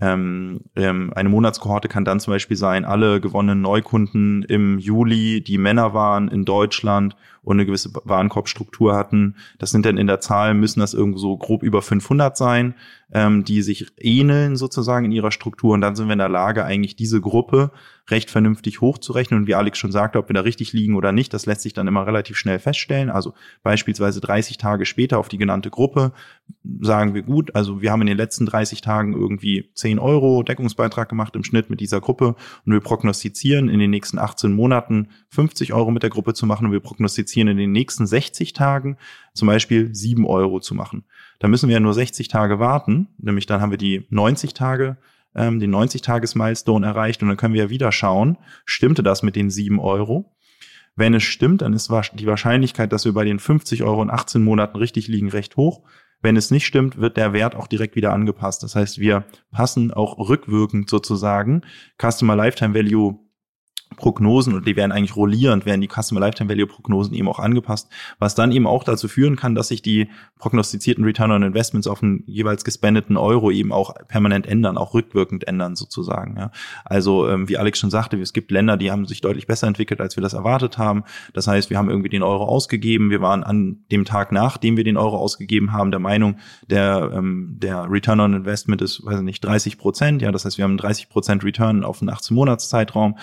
ähm, ähm, eine Monatskohorte kann dann zum Beispiel sein, alle gewonnenen Neukunden im Juli, die Männer waren in Deutschland und eine gewisse Warenkorbstruktur hatten. Das sind dann in der Zahl, müssen das irgendwo so grob über 500 sein, ähm, die sich ähneln sozusagen in ihrer Struktur. Und dann sind wir in der Lage, eigentlich diese Gruppe recht vernünftig hochzurechnen. Und wie Alex schon sagte, ob wir da richtig liegen oder nicht, das lässt sich dann immer relativ schnell feststellen. Also beispielsweise 30 Tage später auf die genannte Gruppe sagen wir gut, also wir haben in den letzten 30 Tagen irgendwie 10 Euro Deckungsbeitrag gemacht im Schnitt mit dieser Gruppe und wir prognostizieren in den nächsten 18 Monaten 50 Euro mit der Gruppe zu machen und wir prognostizieren in den nächsten 60 Tagen zum Beispiel 7 Euro zu machen. Da müssen wir ja nur 60 Tage warten, nämlich dann haben wir die 90 Tage ähm, den 90-Tages-Milestone erreicht und dann können wir ja wieder schauen, stimmte das mit den 7 Euro? Wenn es stimmt, dann ist die Wahrscheinlichkeit, dass wir bei den 50 Euro in 18 Monaten richtig liegen, recht hoch. Wenn es nicht stimmt, wird der Wert auch direkt wieder angepasst. Das heißt, wir passen auch rückwirkend sozusagen Customer Lifetime Value Prognosen und die werden eigentlich rollierend, werden die Customer Lifetime Value Prognosen eben auch angepasst, was dann eben auch dazu führen kann, dass sich die prognostizierten Return on Investments auf einen jeweils gespendeten Euro eben auch permanent ändern, auch rückwirkend ändern sozusagen. Ja. Also ähm, wie Alex schon sagte, es gibt Länder, die haben sich deutlich besser entwickelt, als wir das erwartet haben. Das heißt, wir haben irgendwie den Euro ausgegeben, wir waren an dem Tag, nachdem wir den Euro ausgegeben haben, der Meinung, der ähm, der Return on Investment ist, weiß ich nicht, 30 Prozent. Ja, das heißt, wir haben 30 Prozent Return auf einen 18 Monats Zeitraum,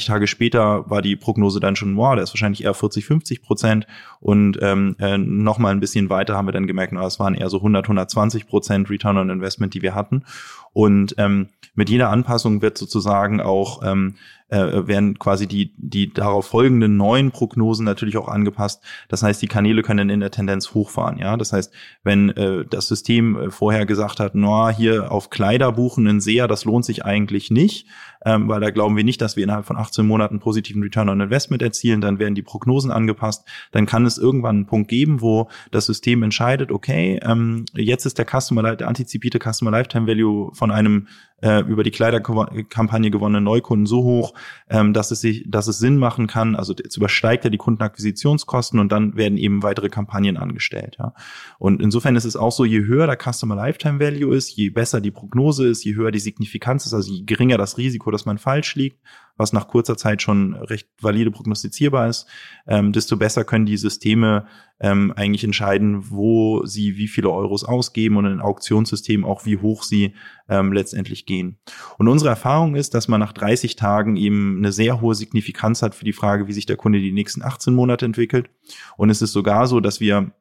30 Tage später war die Prognose dann schon, wow, der ist wahrscheinlich eher 40, 50 Prozent. Und ähm, äh, noch mal ein bisschen weiter haben wir dann gemerkt, na, es waren eher so 100, 120 Prozent Return on Investment, die wir hatten. Und ähm, mit jeder Anpassung wird sozusagen auch ähm, äh, werden quasi die, die darauf folgenden neuen Prognosen natürlich auch angepasst. Das heißt, die Kanäle können in der Tendenz hochfahren. Ja, das heißt, wenn äh, das System äh, vorher gesagt hat, no, hier auf Kleider buchen in SEA, das lohnt sich eigentlich nicht, ähm, weil da glauben wir nicht, dass wir innerhalb von 18 Monaten positiven Return on Investment erzielen. Dann werden die Prognosen angepasst. Dann kann es irgendwann einen Punkt geben, wo das System entscheidet, okay, ähm, jetzt ist der Customer, der antizipierte Customer Lifetime Value von einem äh, über die Kleiderkampagne gewonnenen Neukunden so hoch, ähm, dass es sich, dass es Sinn machen kann. Also jetzt übersteigt er die Kundenakquisitionskosten und dann werden eben weitere Kampagnen angestellt. Ja. Und insofern ist es auch so, je höher der Customer Lifetime Value ist, je besser die Prognose ist, je höher die Signifikanz ist, also je geringer das Risiko, dass man falsch liegt, was nach kurzer Zeit schon recht valide prognostizierbar ist, ähm, desto besser können die Systeme ähm, eigentlich entscheiden, wo sie wie viele Euros ausgeben und in Auktionssystemen auch wie hoch sie ähm, letztendlich gehen. Und unsere Erfahrung ist, dass man nach 30 Tagen eben eine sehr hohe Signifikanz hat für die Frage, wie sich der Kunde die nächsten 18 Monate entwickelt. Und es ist sogar so, dass wir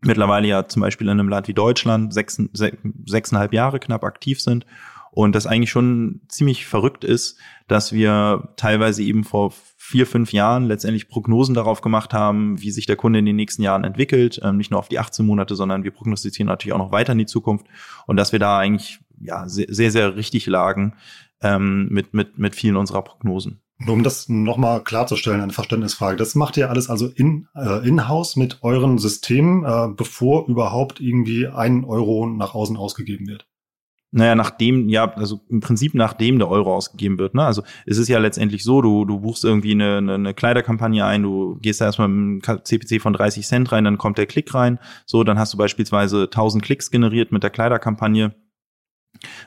mittlerweile ja zum Beispiel in einem Land wie Deutschland sechs, sechseinhalb Jahre knapp aktiv sind und das eigentlich schon ziemlich verrückt ist, dass wir teilweise eben vor vier, fünf Jahren letztendlich Prognosen darauf gemacht haben, wie sich der Kunde in den nächsten Jahren entwickelt. Ähm, nicht nur auf die 18 Monate, sondern wir prognostizieren natürlich auch noch weiter in die Zukunft. Und dass wir da eigentlich ja sehr, sehr, richtig lagen ähm, mit, mit, mit vielen unserer Prognosen. Um das nochmal klarzustellen, eine Verständnisfrage. Das macht ihr alles also in, äh, in-house mit euren Systemen, äh, bevor überhaupt irgendwie ein Euro nach außen ausgegeben wird? Naja, nachdem, ja, also im Prinzip nachdem der Euro ausgegeben wird. Ne? Also es ist ja letztendlich so, du, du buchst irgendwie eine, eine, eine Kleiderkampagne ein, du gehst da erstmal mit einem CPC von 30 Cent rein, dann kommt der Klick rein. So, dann hast du beispielsweise 1000 Klicks generiert mit der Kleiderkampagne.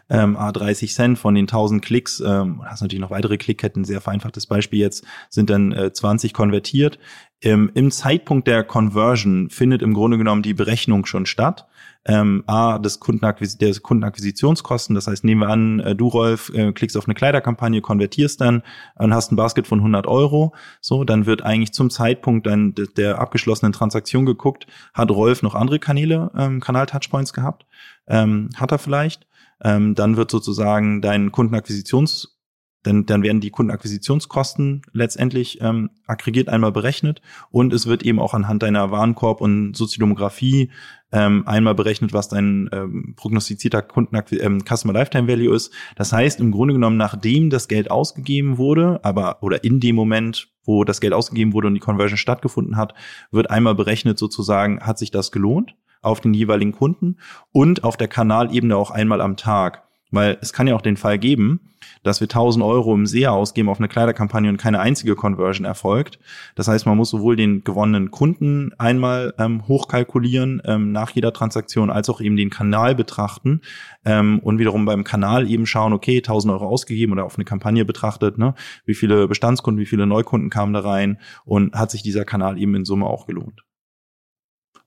Ähm, A30 Cent von den 1000 Klicks, ähm, hast natürlich noch weitere Klickketten, sehr vereinfachtes Beispiel jetzt, sind dann äh, 20 konvertiert. Ähm, Im Zeitpunkt der Conversion findet im Grunde genommen die Berechnung schon statt ähm, A, des Kundenakquis der Kundenakquisitionskosten. Das heißt, nehmen wir an, äh, du, Rolf, äh, klickst auf eine Kleiderkampagne, konvertierst dann und hast ein Basket von 100 Euro. So, dann wird eigentlich zum Zeitpunkt dann der abgeschlossenen Transaktion geguckt, hat Rolf noch andere Kanäle, ähm, Kanal-Touchpoints gehabt? Ähm, hat er vielleicht? Ähm, dann wird sozusagen dein Kundenakquisitions dann, dann werden die Kundenakquisitionskosten letztendlich ähm, aggregiert einmal berechnet und es wird eben auch anhand deiner Warenkorb- und Soziodemografie ähm, einmal berechnet, was dein ähm, prognostizierter Kunden ähm, Customer Lifetime Value ist. Das heißt, im Grunde genommen, nachdem das Geld ausgegeben wurde, aber oder in dem Moment, wo das Geld ausgegeben wurde und die Conversion stattgefunden hat, wird einmal berechnet sozusagen, hat sich das gelohnt auf den jeweiligen Kunden und auf der Kanalebene auch einmal am Tag. Weil es kann ja auch den Fall geben, dass wir 1000 Euro im SEA ausgeben auf eine Kleiderkampagne und keine einzige Conversion erfolgt. Das heißt, man muss sowohl den gewonnenen Kunden einmal ähm, hochkalkulieren ähm, nach jeder Transaktion, als auch eben den Kanal betrachten ähm, und wiederum beim Kanal eben schauen, okay, 1000 Euro ausgegeben oder auf eine Kampagne betrachtet, ne, wie viele Bestandskunden, wie viele Neukunden kamen da rein und hat sich dieser Kanal eben in Summe auch gelohnt.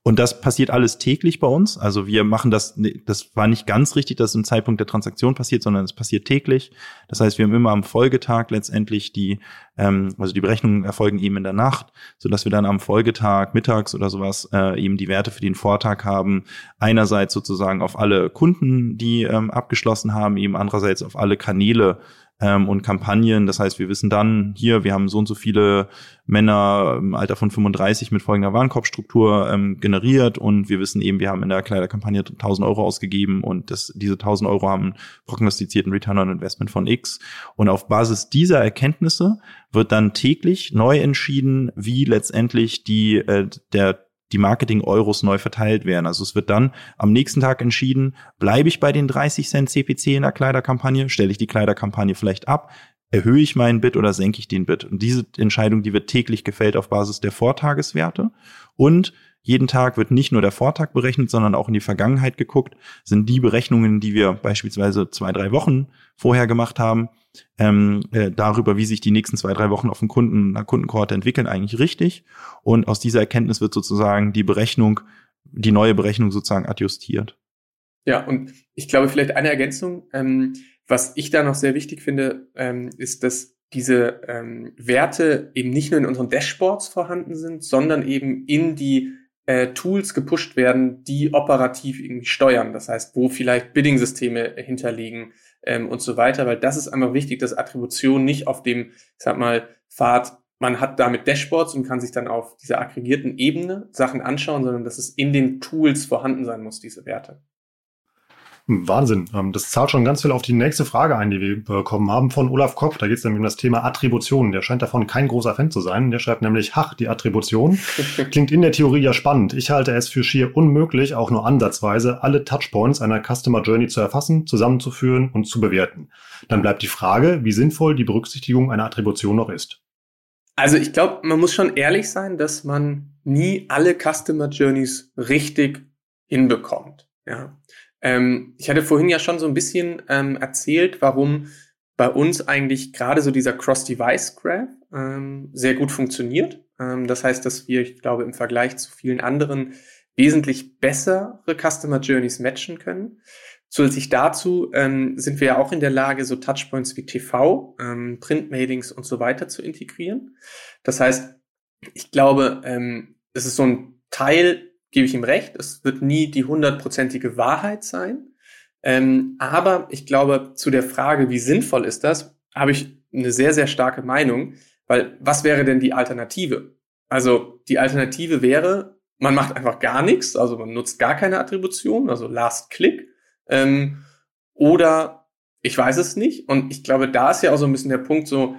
Und das passiert alles täglich bei uns. Also wir machen das, das war nicht ganz richtig, dass es im Zeitpunkt der Transaktion passiert, sondern es passiert täglich. Das heißt, wir haben immer am Folgetag letztendlich die, ähm, also die Berechnungen erfolgen eben in der Nacht, so dass wir dann am Folgetag mittags oder sowas äh, eben die Werte für den Vortag haben. Einerseits sozusagen auf alle Kunden, die ähm, abgeschlossen haben, eben andererseits auf alle Kanäle, ähm, und Kampagnen. Das heißt, wir wissen dann hier, wir haben so und so viele Männer im Alter von 35 mit folgender Warenkorbstruktur ähm, generiert und wir wissen eben, wir haben in der Kleiderkampagne 1000 Euro ausgegeben und das, diese 1000 Euro haben prognostizierten Return on Investment von X. Und auf Basis dieser Erkenntnisse wird dann täglich neu entschieden, wie letztendlich die, äh, der die Marketing-Euros neu verteilt werden. Also es wird dann am nächsten Tag entschieden, bleibe ich bei den 30 Cent CPC in der Kleiderkampagne, stelle ich die Kleiderkampagne vielleicht ab, erhöhe ich meinen Bit oder senke ich den Bit. Und diese Entscheidung, die wird täglich gefällt auf Basis der Vortageswerte und jeden Tag wird nicht nur der Vortag berechnet, sondern auch in die Vergangenheit geguckt. Sind die Berechnungen, die wir beispielsweise zwei, drei Wochen vorher gemacht haben, ähm, äh, darüber, wie sich die nächsten zwei, drei Wochen auf dem Kunden, einer Kundenkohorte entwickeln, eigentlich richtig. Und aus dieser Erkenntnis wird sozusagen die Berechnung, die neue Berechnung sozusagen adjustiert. Ja, und ich glaube, vielleicht eine Ergänzung, ähm, was ich da noch sehr wichtig finde, ähm, ist, dass diese ähm, Werte eben nicht nur in unseren Dashboards vorhanden sind, sondern eben in die äh, Tools gepusht werden, die operativ irgendwie steuern. Das heißt, wo vielleicht Bidding-Systeme hinterliegen ähm, und so weiter, weil das ist einfach wichtig, dass Attribution nicht auf dem, ich sag mal, Pfad, man hat damit Dashboards und kann sich dann auf dieser aggregierten Ebene Sachen anschauen, sondern dass es in den Tools vorhanden sein muss, diese Werte. Wahnsinn. Ähm, das zahlt schon ganz viel auf die nächste Frage ein, die wir bekommen haben von Olaf Kopp. Da geht es nämlich um das Thema Attribution. Der scheint davon kein großer Fan zu sein. Der schreibt nämlich, Hach, die Attribution. *laughs* Klingt in der Theorie ja spannend. Ich halte es für schier unmöglich, auch nur ansatzweise alle Touchpoints einer Customer Journey zu erfassen, zusammenzuführen und zu bewerten. Dann bleibt die Frage, wie sinnvoll die Berücksichtigung einer Attribution noch ist. Also ich glaube, man muss schon ehrlich sein, dass man nie alle Customer Journeys richtig hinbekommt. Ja. Ähm, ich hatte vorhin ja schon so ein bisschen ähm, erzählt, warum bei uns eigentlich gerade so dieser Cross-Device-Graph ähm, sehr gut funktioniert. Ähm, das heißt, dass wir, ich glaube, im Vergleich zu vielen anderen wesentlich bessere Customer Journeys matchen können. Zusätzlich dazu ähm, sind wir ja auch in der Lage, so Touchpoints wie TV, ähm, Printmailings und so weiter zu integrieren. Das heißt, ich glaube, es ist so ein Teil gebe ich ihm recht. Es wird nie die hundertprozentige Wahrheit sein. Ähm, aber ich glaube, zu der Frage, wie sinnvoll ist das, habe ich eine sehr, sehr starke Meinung. Weil was wäre denn die Alternative? Also die Alternative wäre, man macht einfach gar nichts, also man nutzt gar keine Attribution, also Last Click. Ähm, oder ich weiß es nicht. Und ich glaube, da ist ja auch so ein bisschen der Punkt so,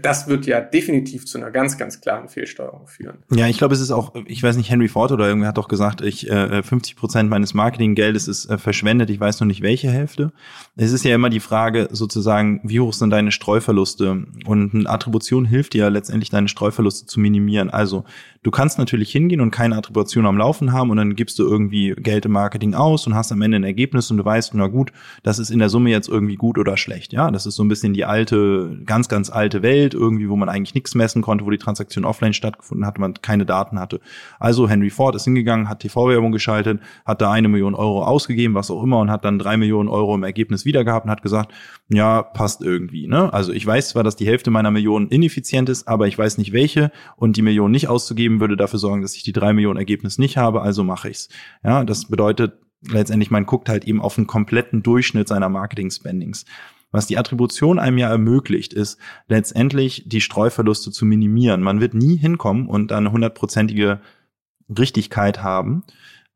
das wird ja definitiv zu einer ganz, ganz klaren Fehlsteuerung führen. Ja, ich glaube, es ist auch, ich weiß nicht, Henry Ford oder irgendwer hat doch gesagt, ich äh, 50 Prozent meines Marketinggeldes ist äh, verschwendet, ich weiß noch nicht welche Hälfte. Es ist ja immer die Frage sozusagen, wie hoch sind deine Streuverluste? Und eine Attribution hilft dir ja letztendlich, deine Streuverluste zu minimieren. Also du kannst natürlich hingehen und keine Attribution am Laufen haben und dann gibst du irgendwie Geld im Marketing aus und hast am Ende ein Ergebnis und du weißt, na gut, das ist in der Summe jetzt irgendwie gut oder schlecht. Ja, das ist so ein bisschen die alte, ganz, ganz alte Welt Welt irgendwie, wo man eigentlich nichts messen konnte, wo die Transaktion offline stattgefunden hat, man keine Daten hatte. Also Henry Ford ist hingegangen, hat TV-Werbung geschaltet, hat da eine Million Euro ausgegeben, was auch immer, und hat dann drei Millionen Euro im Ergebnis wieder gehabt und hat gesagt, ja, passt irgendwie. Ne? Also ich weiß zwar, dass die Hälfte meiner Millionen ineffizient ist, aber ich weiß nicht welche und die Million nicht auszugeben würde dafür sorgen, dass ich die drei Millionen Ergebnis nicht habe, also mache ich's. Ja, das bedeutet letztendlich, man guckt halt eben auf einen kompletten Durchschnitt seiner Marketing-Spendings. Was die Attribution einem ja ermöglicht, ist letztendlich die Streuverluste zu minimieren. Man wird nie hinkommen und dann hundertprozentige Richtigkeit haben.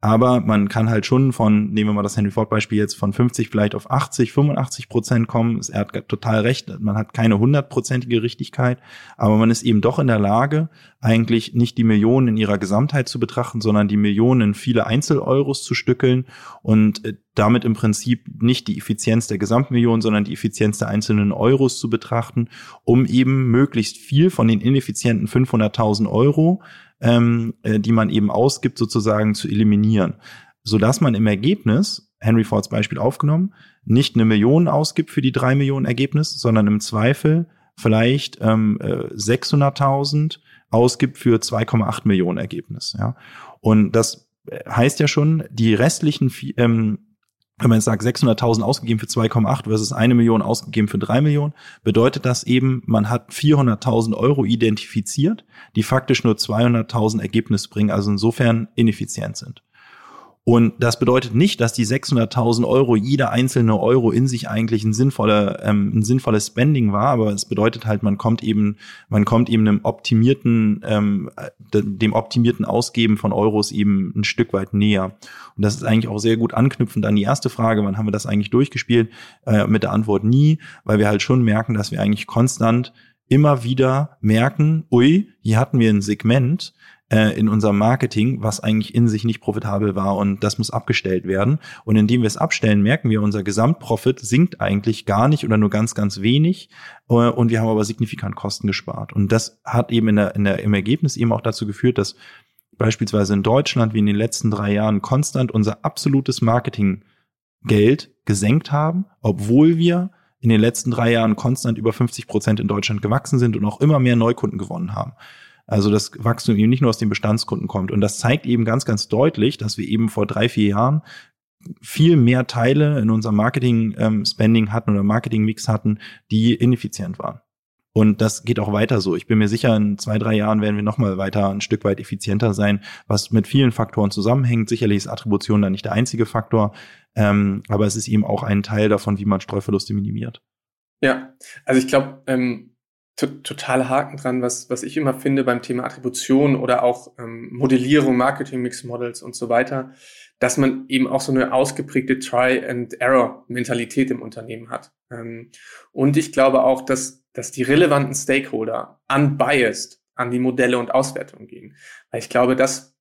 Aber man kann halt schon von, nehmen wir mal das Henry Ford Beispiel jetzt, von 50 vielleicht auf 80, 85 Prozent kommen. Er hat total recht. Man hat keine hundertprozentige Richtigkeit, aber man ist eben doch in der Lage, eigentlich nicht die Millionen in ihrer Gesamtheit zu betrachten, sondern die Millionen in viele Einzeleuros zu stückeln und äh, damit im Prinzip nicht die Effizienz der Gesamtmillion, sondern die Effizienz der einzelnen Euros zu betrachten, um eben möglichst viel von den ineffizienten 500.000 Euro ähm, äh, die man eben ausgibt, sozusagen zu eliminieren. Sodass man im Ergebnis, Henry Fords Beispiel aufgenommen, nicht eine Million ausgibt für die drei Millionen Ergebnis, sondern im Zweifel vielleicht ähm, äh, 600.000 ausgibt für 2,8 Millionen Ergebnis. Ja? Und das heißt ja schon, die restlichen ähm, wenn man jetzt sagt, 600.000 ausgegeben für 2,8 versus eine Million ausgegeben für drei Millionen, bedeutet das eben, man hat 400.000 Euro identifiziert, die faktisch nur 200.000 Ergebnis bringen, also insofern ineffizient sind. Und das bedeutet nicht, dass die 600.000 Euro, jeder einzelne Euro in sich eigentlich ein sinnvoller, ähm, ein sinnvolles Spending war, aber es bedeutet halt, man kommt eben, man kommt eben einem optimierten, ähm, dem optimierten Ausgeben von Euros eben ein Stück weit näher. Und das ist eigentlich auch sehr gut anknüpfend an die erste Frage, wann haben wir das eigentlich durchgespielt? Äh, mit der Antwort nie, weil wir halt schon merken, dass wir eigentlich konstant immer wieder merken, ui, hier hatten wir ein Segment, äh, in unserem Marketing, was eigentlich in sich nicht profitabel war und das muss abgestellt werden. Und indem wir es abstellen, merken wir, unser Gesamtprofit sinkt eigentlich gar nicht oder nur ganz, ganz wenig äh, und wir haben aber signifikant Kosten gespart. Und das hat eben in der, in der, im Ergebnis eben auch dazu geführt, dass beispielsweise in Deutschland wie in den letzten drei Jahren konstant unser absolutes Marketinggeld gesenkt haben, obwohl wir in den letzten drei Jahren konstant über 50 Prozent in Deutschland gewachsen sind und auch immer mehr Neukunden gewonnen haben. Also das Wachstum eben nicht nur aus den Bestandskunden kommt. Und das zeigt eben ganz, ganz deutlich, dass wir eben vor drei, vier Jahren viel mehr Teile in unserem Marketing-Spending ähm, hatten oder Marketing-Mix hatten, die ineffizient waren. Und das geht auch weiter so. Ich bin mir sicher, in zwei, drei Jahren werden wir nochmal weiter ein Stück weit effizienter sein, was mit vielen Faktoren zusammenhängt. Sicherlich ist Attribution da nicht der einzige Faktor, ähm, aber es ist eben auch ein Teil davon, wie man Streuverluste minimiert. Ja, also ich glaube, ähm, totaler Haken dran, was, was ich immer finde beim Thema Attribution oder auch ähm, Modellierung, Marketing Mix Models und so weiter, dass man eben auch so eine ausgeprägte Try-and-Error-Mentalität im Unternehmen hat. Ähm, und ich glaube auch, dass, dass die relevanten Stakeholder unbiased an die Modelle und Auswertungen gehen. Weil ich glaube, dass,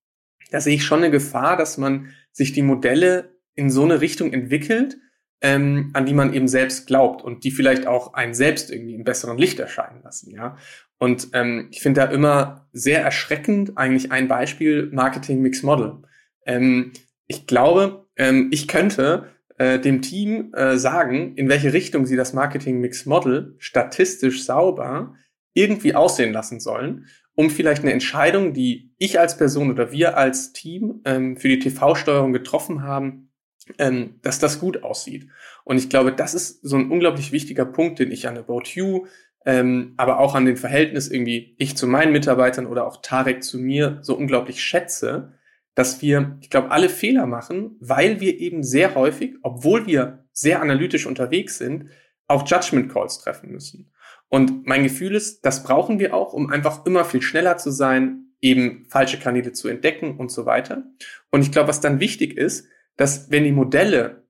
da sehe ich schon eine Gefahr, dass man sich die Modelle in so eine Richtung entwickelt, ähm, an die man eben selbst glaubt und die vielleicht auch einen selbst irgendwie im besseren Licht erscheinen lassen, ja. Und ähm, ich finde da immer sehr erschreckend eigentlich ein Beispiel Marketing Mix Model. Ähm, ich glaube, ähm, ich könnte äh, dem Team äh, sagen, in welche Richtung sie das Marketing Mix Model statistisch sauber irgendwie aussehen lassen sollen, um vielleicht eine Entscheidung, die ich als Person oder wir als Team ähm, für die TV-Steuerung getroffen haben, ähm, dass das gut aussieht. Und ich glaube, das ist so ein unglaublich wichtiger Punkt, den ich an About You, ähm, aber auch an den Verhältnis irgendwie ich zu meinen Mitarbeitern oder auch Tarek zu mir so unglaublich schätze, dass wir, ich glaube, alle Fehler machen, weil wir eben sehr häufig, obwohl wir sehr analytisch unterwegs sind, auch Judgment Calls treffen müssen. Und mein Gefühl ist, das brauchen wir auch, um einfach immer viel schneller zu sein, eben falsche Kanäle zu entdecken und so weiter. Und ich glaube, was dann wichtig ist, dass wenn die Modelle,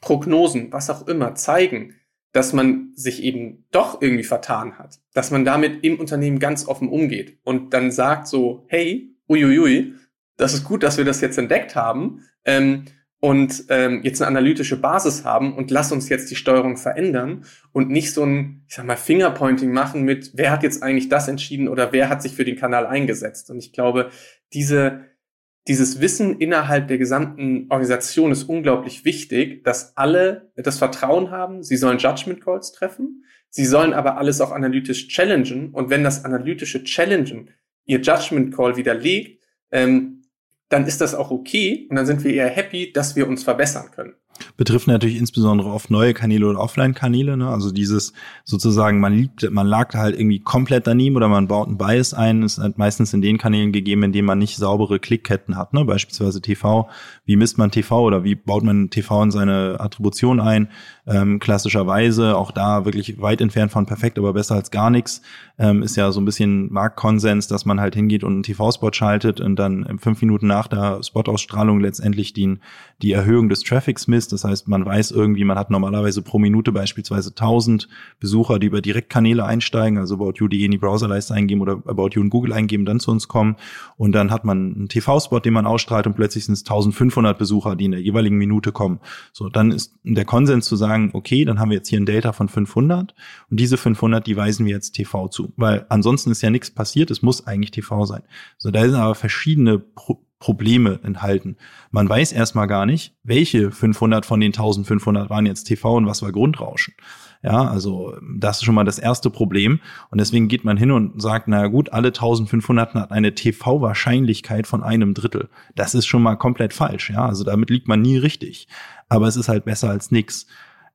Prognosen, was auch immer zeigen, dass man sich eben doch irgendwie vertan hat, dass man damit im Unternehmen ganz offen umgeht und dann sagt so, hey, uiuiui, das ist gut, dass wir das jetzt entdeckt haben ähm, und ähm, jetzt eine analytische Basis haben und lass uns jetzt die Steuerung verändern und nicht so ein, ich sag mal, Fingerpointing machen mit, wer hat jetzt eigentlich das entschieden oder wer hat sich für den Kanal eingesetzt. Und ich glaube, diese dieses Wissen innerhalb der gesamten Organisation ist unglaublich wichtig, dass alle das Vertrauen haben, sie sollen Judgment Calls treffen, sie sollen aber alles auch analytisch challengen und wenn das analytische Challengen ihr Judgment Call widerlegt, ähm, dann ist das auch okay und dann sind wir eher happy, dass wir uns verbessern können. Betrifft natürlich insbesondere oft neue Kanäle oder Offline-Kanäle. Ne? Also dieses sozusagen, man liegt, man lag halt irgendwie komplett daneben oder man baut ein Bias ein. Ist halt meistens in den Kanälen gegeben, in denen man nicht saubere Klickketten hat. Ne? Beispielsweise TV. Wie misst man TV oder wie baut man TV in seine Attribution ein? Ähm, klassischerweise auch da wirklich weit entfernt von perfekt, aber besser als gar nichts. Ähm, ist ja so ein bisschen Marktkonsens, dass man halt hingeht und einen TV-Spot schaltet und dann fünf Minuten nach der Spot-Ausstrahlung letztendlich die, die Erhöhung des Traffics misst. Das heißt, man weiß irgendwie, man hat normalerweise pro Minute beispielsweise 1000 Besucher, die über Direktkanäle einsteigen, also About You.de in die Browserleiste eingeben oder About You in Google eingeben, dann zu uns kommen. Und dann hat man einen TV-Spot, den man ausstrahlt und plötzlich sind es 1500 Besucher, die in der jeweiligen Minute kommen. So, dann ist der Konsens zu sagen, sagen, okay, dann haben wir jetzt hier ein Delta von 500 und diese 500, die weisen wir jetzt TV zu, weil ansonsten ist ja nichts passiert, es muss eigentlich TV sein. So, da sind aber verschiedene Pro Probleme enthalten. Man weiß erstmal gar nicht, welche 500 von den 1500 waren jetzt TV und was war Grundrauschen. Ja, also das ist schon mal das erste Problem. Und deswegen geht man hin und sagt, na gut, alle 1500 hat eine TV-Wahrscheinlichkeit von einem Drittel. Das ist schon mal komplett falsch. Ja, also damit liegt man nie richtig. Aber es ist halt besser als nichts.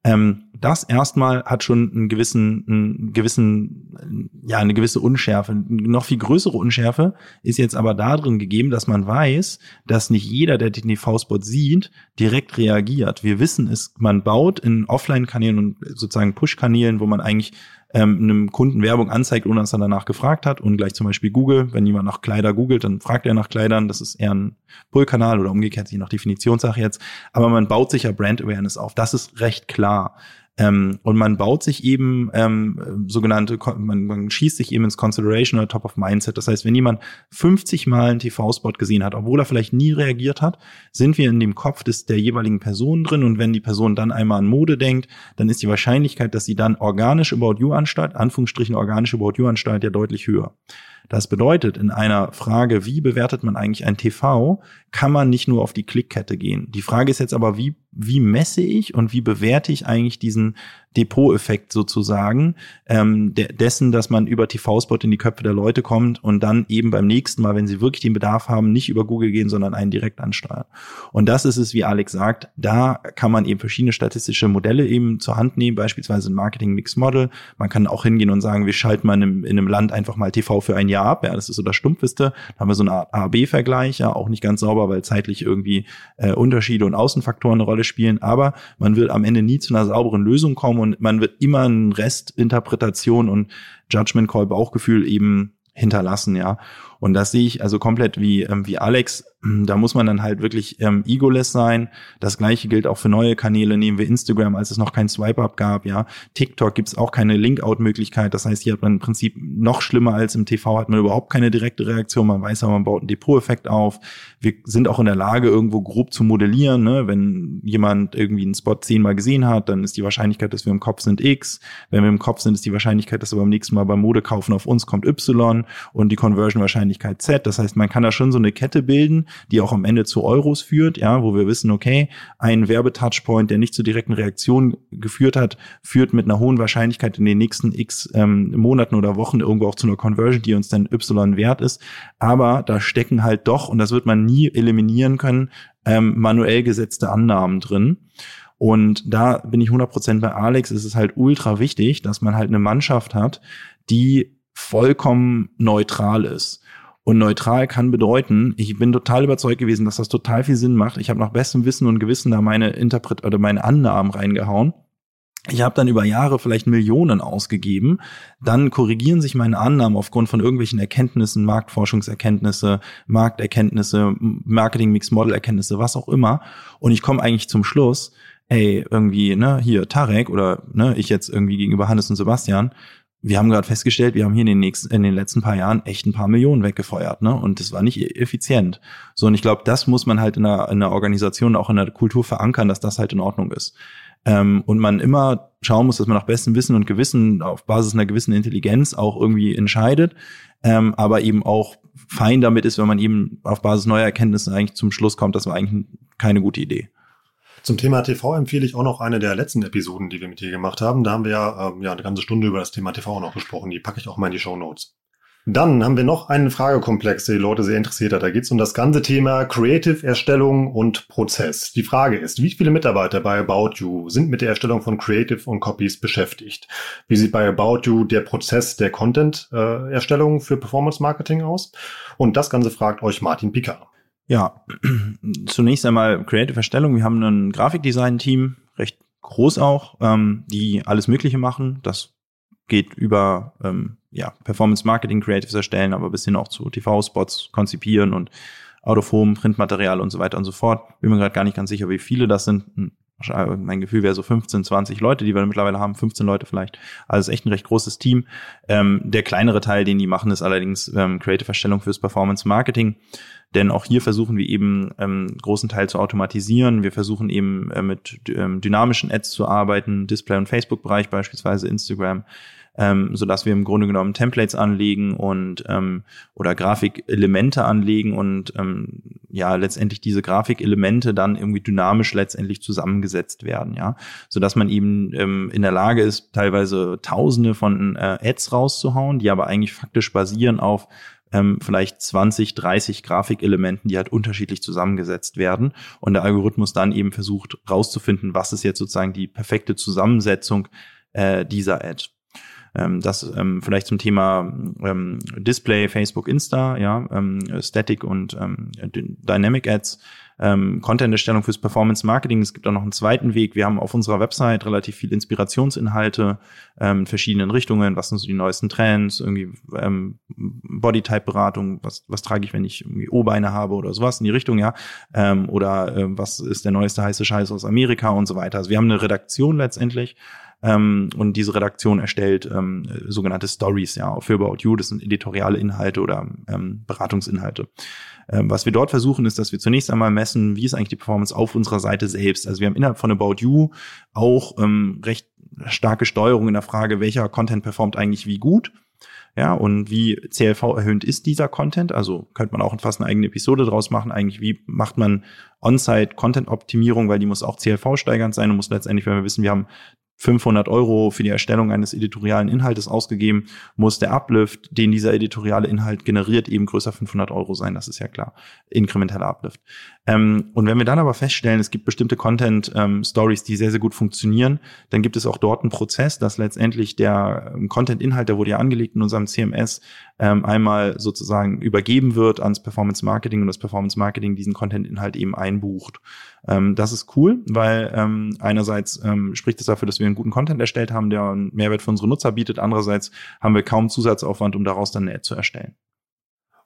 Ähm, das erstmal hat schon einen gewissen, einen gewissen, ja, eine gewisse Unschärfe. Eine noch viel größere Unschärfe ist jetzt aber darin gegeben, dass man weiß, dass nicht jeder, der den TV-Spot sieht, direkt reagiert. Wir wissen es, man baut in Offline-Kanälen und sozusagen Push-Kanälen, wo man eigentlich ähm, einem Kunden Werbung anzeigt, ohne dass er danach gefragt hat. Und gleich zum Beispiel Google, wenn jemand nach Kleider googelt, dann fragt er nach Kleidern. Das ist eher ein Pull-Kanal oder umgekehrt, je nach Definitionssache jetzt. Aber man baut sich ja Brand Awareness auf. Das ist recht klar. Ähm, und man baut sich eben ähm, sogenannte, man, man schießt sich eben ins Consideration oder Top of Mindset. Das heißt, wenn jemand 50 Mal einen TV-Spot gesehen hat, obwohl er vielleicht nie reagiert hat, sind wir in dem Kopf des der jeweiligen Person drin. Und wenn die Person dann einmal an Mode denkt, dann ist die Wahrscheinlichkeit, dass sie dann organisch About You anstalt, Anführungsstrichen organisch About You anstalt, ja deutlich höher. Das bedeutet, in einer Frage, wie bewertet man eigentlich ein TV, kann man nicht nur auf die Klickkette gehen. Die Frage ist jetzt aber, wie, wie messe ich und wie bewerte ich eigentlich diesen Depot-Effekt sozusagen, ähm, de dessen, dass man über TV-Spot in die Köpfe der Leute kommt und dann eben beim nächsten Mal, wenn sie wirklich den Bedarf haben, nicht über Google gehen, sondern einen direkt ansteuern. Und das ist es, wie Alex sagt, da kann man eben verschiedene statistische Modelle eben zur Hand nehmen, beispielsweise ein Marketing-Mix-Model. Man kann auch hingehen und sagen, wir schalten mal in einem, in einem Land einfach mal TV für ein Jahr ab. Ja, das ist so das Stumpfeste. Da haben wir so einen A-B-Vergleich, ja, auch nicht ganz sauber, weil zeitlich irgendwie äh, Unterschiede und Außenfaktoren eine Rolle spielen. Aber man wird am Ende nie zu einer sauberen Lösung kommen und man wird immer einen Rest Interpretation und Judgment Call Bauchgefühl eben hinterlassen, ja. Und das sehe ich also komplett wie, ähm, wie Alex. Da muss man dann halt wirklich ähm, egoless sein. Das gleiche gilt auch für neue Kanäle. Nehmen wir Instagram, als es noch kein Swipe-Up gab, ja. TikTok gibt's auch keine Link-Out-Möglichkeit. Das heißt, hier hat man im Prinzip noch schlimmer als im TV, hat man überhaupt keine direkte Reaktion. Man weiß aber, man baut einen Depot-Effekt auf. Wir sind auch in der Lage, irgendwo grob zu modellieren. Ne? Wenn jemand irgendwie einen Spot zehnmal gesehen hat, dann ist die Wahrscheinlichkeit, dass wir im Kopf sind X. Wenn wir im Kopf sind, ist die Wahrscheinlichkeit, dass er beim nächsten Mal beim Modekaufen auf uns kommt Y und die Conversion wahrscheinlich Wahrscheinlichkeit Z. Das heißt, man kann da schon so eine Kette bilden, die auch am Ende zu Euros führt, ja, wo wir wissen, okay, ein Werbetouchpoint, der nicht zu direkten Reaktionen geführt hat, führt mit einer hohen Wahrscheinlichkeit in den nächsten X ähm, Monaten oder Wochen irgendwo auch zu einer Conversion, die uns dann Y wert ist. Aber da stecken halt doch, und das wird man nie eliminieren können, ähm, manuell gesetzte Annahmen drin. Und da bin ich 100% bei Alex. Es ist halt ultra wichtig, dass man halt eine Mannschaft hat, die vollkommen neutral ist. Und neutral kann bedeuten, ich bin total überzeugt gewesen, dass das total viel Sinn macht. Ich habe nach bestem Wissen und Gewissen da meine Interpret oder meine Annahmen reingehauen. Ich habe dann über Jahre vielleicht Millionen ausgegeben. Dann korrigieren sich meine Annahmen aufgrund von irgendwelchen Erkenntnissen, Marktforschungserkenntnisse, Markterkenntnisse, Marketing-Mix-Model-Erkenntnisse, was auch immer. Und ich komme eigentlich zum Schluss, ey, irgendwie, ne, hier Tarek oder ne, ich jetzt irgendwie gegenüber Hannes und Sebastian, wir haben gerade festgestellt, wir haben hier in den nächsten, in den letzten paar Jahren echt ein paar Millionen weggefeuert, ne? Und das war nicht e-, effizient. So, und ich glaube, das muss man halt in einer, in einer Organisation, auch in der Kultur verankern, dass das halt in Ordnung ist. Ähm, und man immer schauen muss, dass man nach bestem Wissen und Gewissen auf Basis einer gewissen Intelligenz auch irgendwie entscheidet, ähm, aber eben auch fein damit ist, wenn man eben auf Basis neuer Erkenntnisse eigentlich zum Schluss kommt, das war eigentlich keine gute Idee. Zum Thema TV empfehle ich auch noch eine der letzten Episoden, die wir mit dir gemacht haben. Da haben wir ja, ähm, ja eine ganze Stunde über das Thema TV noch gesprochen. Die packe ich auch mal in die Show Notes. Dann haben wir noch einen Fragekomplex, der die Leute sehr interessiert hat. Da geht es um das ganze Thema Creative-Erstellung und Prozess. Die Frage ist, wie viele Mitarbeiter bei About You sind mit der Erstellung von Creative und Copies beschäftigt? Wie sieht bei About You der Prozess der Content-Erstellung für Performance Marketing aus? Und das Ganze fragt euch Martin Picard. Ja, *clears throat* zunächst einmal Creative-Erstellung. Wir haben ein Grafikdesign-Team, recht groß auch, ähm, die alles Mögliche machen. Das geht über ähm, ja, Performance Marketing Creatives erstellen, aber bis hin auch zu TV-Spots konzipieren und Out Printmaterial und so weiter und so fort. Bin mir gerade gar nicht ganz sicher, wie viele das sind. Hm, mein Gefühl wäre so 15, 20 Leute, die wir mittlerweile haben, 15 Leute vielleicht. Also echt ein recht großes Team. Ähm, der kleinere Teil, den die machen, ist allerdings ähm, Creative Erstellung fürs Performance Marketing. Denn auch hier versuchen wir eben ähm, großen Teil zu automatisieren. Wir versuchen eben äh, mit ähm, dynamischen Ads zu arbeiten, Display- und Facebook-Bereich beispielsweise, Instagram ähm, so dass wir im Grunde genommen Templates anlegen und ähm, oder Grafikelemente anlegen und ähm, ja letztendlich diese Grafikelemente dann irgendwie dynamisch letztendlich zusammengesetzt werden, ja, so dass man eben ähm, in der Lage ist, teilweise Tausende von äh, Ads rauszuhauen, die aber eigentlich faktisch basieren auf ähm, vielleicht 20, 30 Grafikelementen, die halt unterschiedlich zusammengesetzt werden. Und der Algorithmus dann eben versucht rauszufinden, was ist jetzt sozusagen die perfekte Zusammensetzung äh, dieser Ad. Ähm, das ähm, vielleicht zum Thema ähm, Display, Facebook, Insta, ja, ähm, Static und ähm, Dynamic Ads. Ähm, Content-Erstellung fürs Performance-Marketing. Es gibt auch noch einen zweiten Weg. Wir haben auf unserer Website relativ viel Inspirationsinhalte ähm, in verschiedenen Richtungen. Was sind so die neuesten Trends? Irgendwie ähm, Bodytype-Beratung. Was, was trage ich, wenn ich irgendwie O-Beine habe oder sowas in die Richtung, ja? Ähm, oder äh, was ist der neueste heiße Scheiß aus Amerika und so weiter. Also wir haben eine Redaktion letztendlich ähm, und diese Redaktion erstellt ähm, sogenannte Stories, ja, für About You. Das sind editoriale Inhalte oder ähm, Beratungsinhalte. Ähm, was wir dort versuchen, ist, dass wir zunächst einmal messen, wie ist eigentlich die Performance auf unserer Seite selbst. Also wir haben innerhalb von About You auch ähm, recht starke Steuerung in der Frage, welcher Content performt eigentlich wie gut. Ja, und wie CLV erhöht ist dieser Content? Also könnte man auch fast eine eigene Episode draus machen. Eigentlich, wie macht man On-Site-Content-Optimierung, weil die muss auch CLV steigernd sein und muss letztendlich, wenn wir wissen, wir haben 500 Euro für die Erstellung eines editorialen Inhaltes ausgegeben, muss der Uplift, den dieser editoriale Inhalt generiert, eben größer 500 Euro sein. Das ist ja klar. Inkrementeller Uplift. Ähm, und wenn wir dann aber feststellen, es gibt bestimmte Content-Stories, ähm, die sehr, sehr gut funktionieren, dann gibt es auch dort einen Prozess, dass letztendlich der ähm, Content-Inhalt, der wurde ja angelegt in unserem CMS, ähm, einmal sozusagen übergeben wird ans Performance Marketing und das Performance Marketing diesen Content-Inhalt eben einbucht. Ähm, das ist cool, weil ähm, einerseits ähm, spricht es dafür, dass wir einen guten Content erstellt haben, der einen Mehrwert für unsere Nutzer bietet. Andererseits haben wir kaum Zusatzaufwand, um daraus dann eine Ad zu erstellen.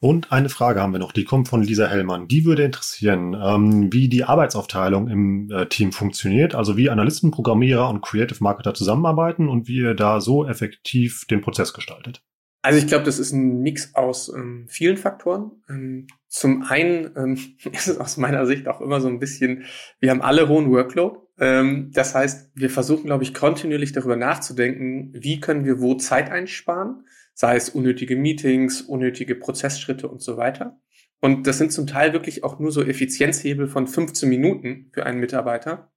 Und eine Frage haben wir noch, die kommt von Lisa Hellmann. Die würde interessieren, ähm, wie die Arbeitsaufteilung im äh, Team funktioniert, also wie Analysten, Programmierer und Creative Marketer zusammenarbeiten und wie ihr da so effektiv den Prozess gestaltet. Also ich glaube, das ist ein Mix aus ähm, vielen Faktoren. Ähm, zum einen ähm, *laughs* ist es aus meiner Sicht auch immer so ein bisschen, wir haben alle hohen Workload. Ähm, das heißt, wir versuchen, glaube ich, kontinuierlich darüber nachzudenken, wie können wir wo Zeit einsparen, sei es unnötige Meetings, unnötige Prozessschritte und so weiter. Und das sind zum Teil wirklich auch nur so Effizienzhebel von 15 Minuten für einen Mitarbeiter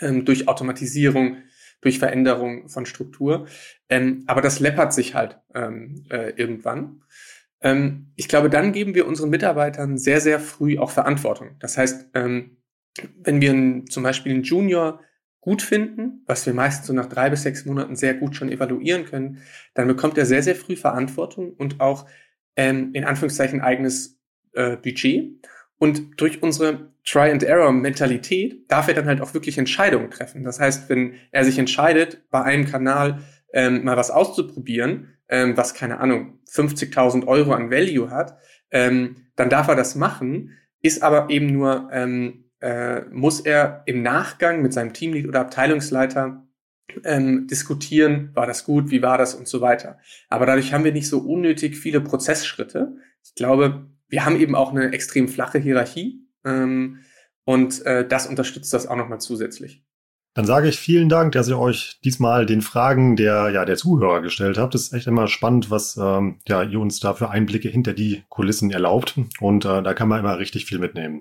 ähm, durch Automatisierung, durch Veränderung von Struktur. Ähm, aber das läppert sich halt ähm, äh, irgendwann. Ähm, ich glaube, dann geben wir unseren Mitarbeitern sehr, sehr früh auch Verantwortung. Das heißt, ähm, wenn wir einen, zum Beispiel einen Junior gut finden, was wir meistens so nach drei bis sechs Monaten sehr gut schon evaluieren können, dann bekommt er sehr, sehr früh Verantwortung und auch ähm, in Anführungszeichen eigenes äh, Budget. Und durch unsere Try-and-Error-Mentalität darf er dann halt auch wirklich Entscheidungen treffen. Das heißt, wenn er sich entscheidet, bei einem Kanal ähm, mal was auszuprobieren, ähm, was keine Ahnung, 50.000 Euro an Value hat, ähm, dann darf er das machen, ist aber eben nur, ähm, äh, muss er im Nachgang mit seinem Teamlead oder Abteilungsleiter ähm, diskutieren, war das gut, wie war das und so weiter. Aber dadurch haben wir nicht so unnötig viele Prozessschritte. Ich glaube, wir haben eben auch eine extrem flache Hierarchie ähm, und äh, das unterstützt das auch nochmal zusätzlich. Dann sage ich vielen Dank, dass ihr euch diesmal den Fragen der, ja, der Zuhörer gestellt habt. Das ist echt immer spannend, was ähm, ja, ihr uns da für Einblicke hinter die Kulissen erlaubt. Und äh, da kann man immer richtig viel mitnehmen.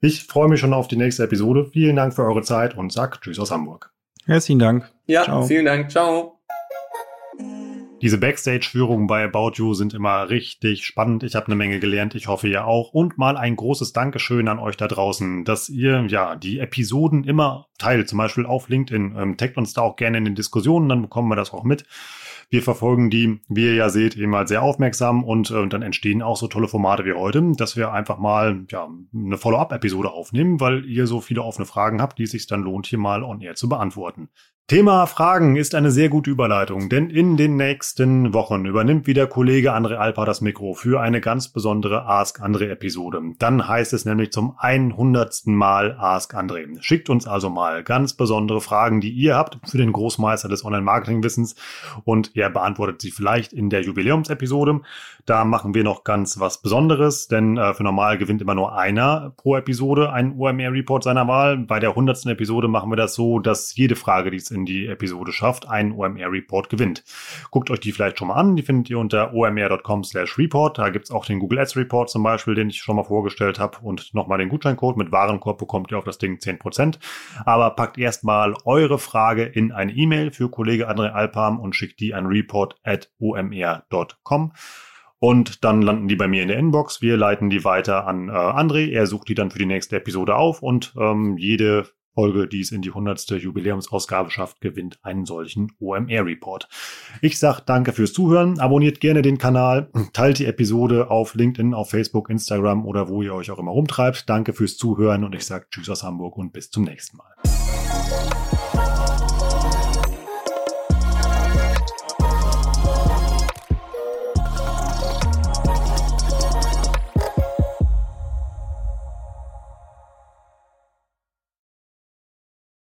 Ich freue mich schon auf die nächste Episode. Vielen Dank für eure Zeit und sag Tschüss aus Hamburg. Herzlichen Dank. Ja, Ciao. vielen Dank. Ciao. Diese Backstage-Führungen bei About You sind immer richtig spannend. Ich habe eine Menge gelernt. Ich hoffe ihr auch. Und mal ein großes Dankeschön an euch da draußen, dass ihr ja die Episoden immer teilt. Zum Beispiel auf LinkedIn. Ähm, taggt uns da auch gerne in den Diskussionen, dann bekommen wir das auch mit. Wir verfolgen die, wie ihr ja seht, immer halt sehr aufmerksam und äh, dann entstehen auch so tolle Formate wie heute, dass wir einfach mal ja, eine Follow-up-Episode aufnehmen, weil ihr so viele offene Fragen habt, die es sich dann lohnt, hier mal on air zu beantworten. Thema Fragen ist eine sehr gute Überleitung, denn in den nächsten Wochen übernimmt wieder Kollege André Alpa das Mikro für eine ganz besondere Ask André Episode. Dann heißt es nämlich zum 100. Mal Ask André. Schickt uns also mal ganz besondere Fragen, die ihr habt für den Großmeister des Online-Marketing-Wissens und er beantwortet sie vielleicht in der Jubiläumsepisode. Da machen wir noch ganz was Besonderes, denn äh, für normal gewinnt immer nur einer pro Episode ein OMR-Report seiner Wahl. Bei der 100. Episode machen wir das so, dass jede Frage, die es in die Episode schafft, einen OMR-Report gewinnt. Guckt euch die vielleicht schon mal an. Die findet ihr unter omr.com slash report. Da gibt's auch den Google Ads Report zum Beispiel, den ich schon mal vorgestellt habe. Und nochmal den Gutscheincode mit Warenkorb bekommt ihr auf das Ding 10%. Aber packt erstmal eure Frage in eine E-Mail für Kollege André Alpam und schickt die an report at omr.com. Und dann landen die bei mir in der Inbox. Wir leiten die weiter an äh, André. Er sucht die dann für die nächste Episode auf und ähm, jede Folge, die es in die 100. Jubiläumsausgabe schafft, gewinnt einen solchen OMR-Report. Ich sag danke fürs Zuhören, abonniert gerne den Kanal, *clears throat* teilt die Episode auf LinkedIn, auf Facebook, Instagram oder wo ihr euch auch immer rumtreibt. Danke fürs Zuhören und ich sag Tschüss aus Hamburg und bis zum nächsten Mal.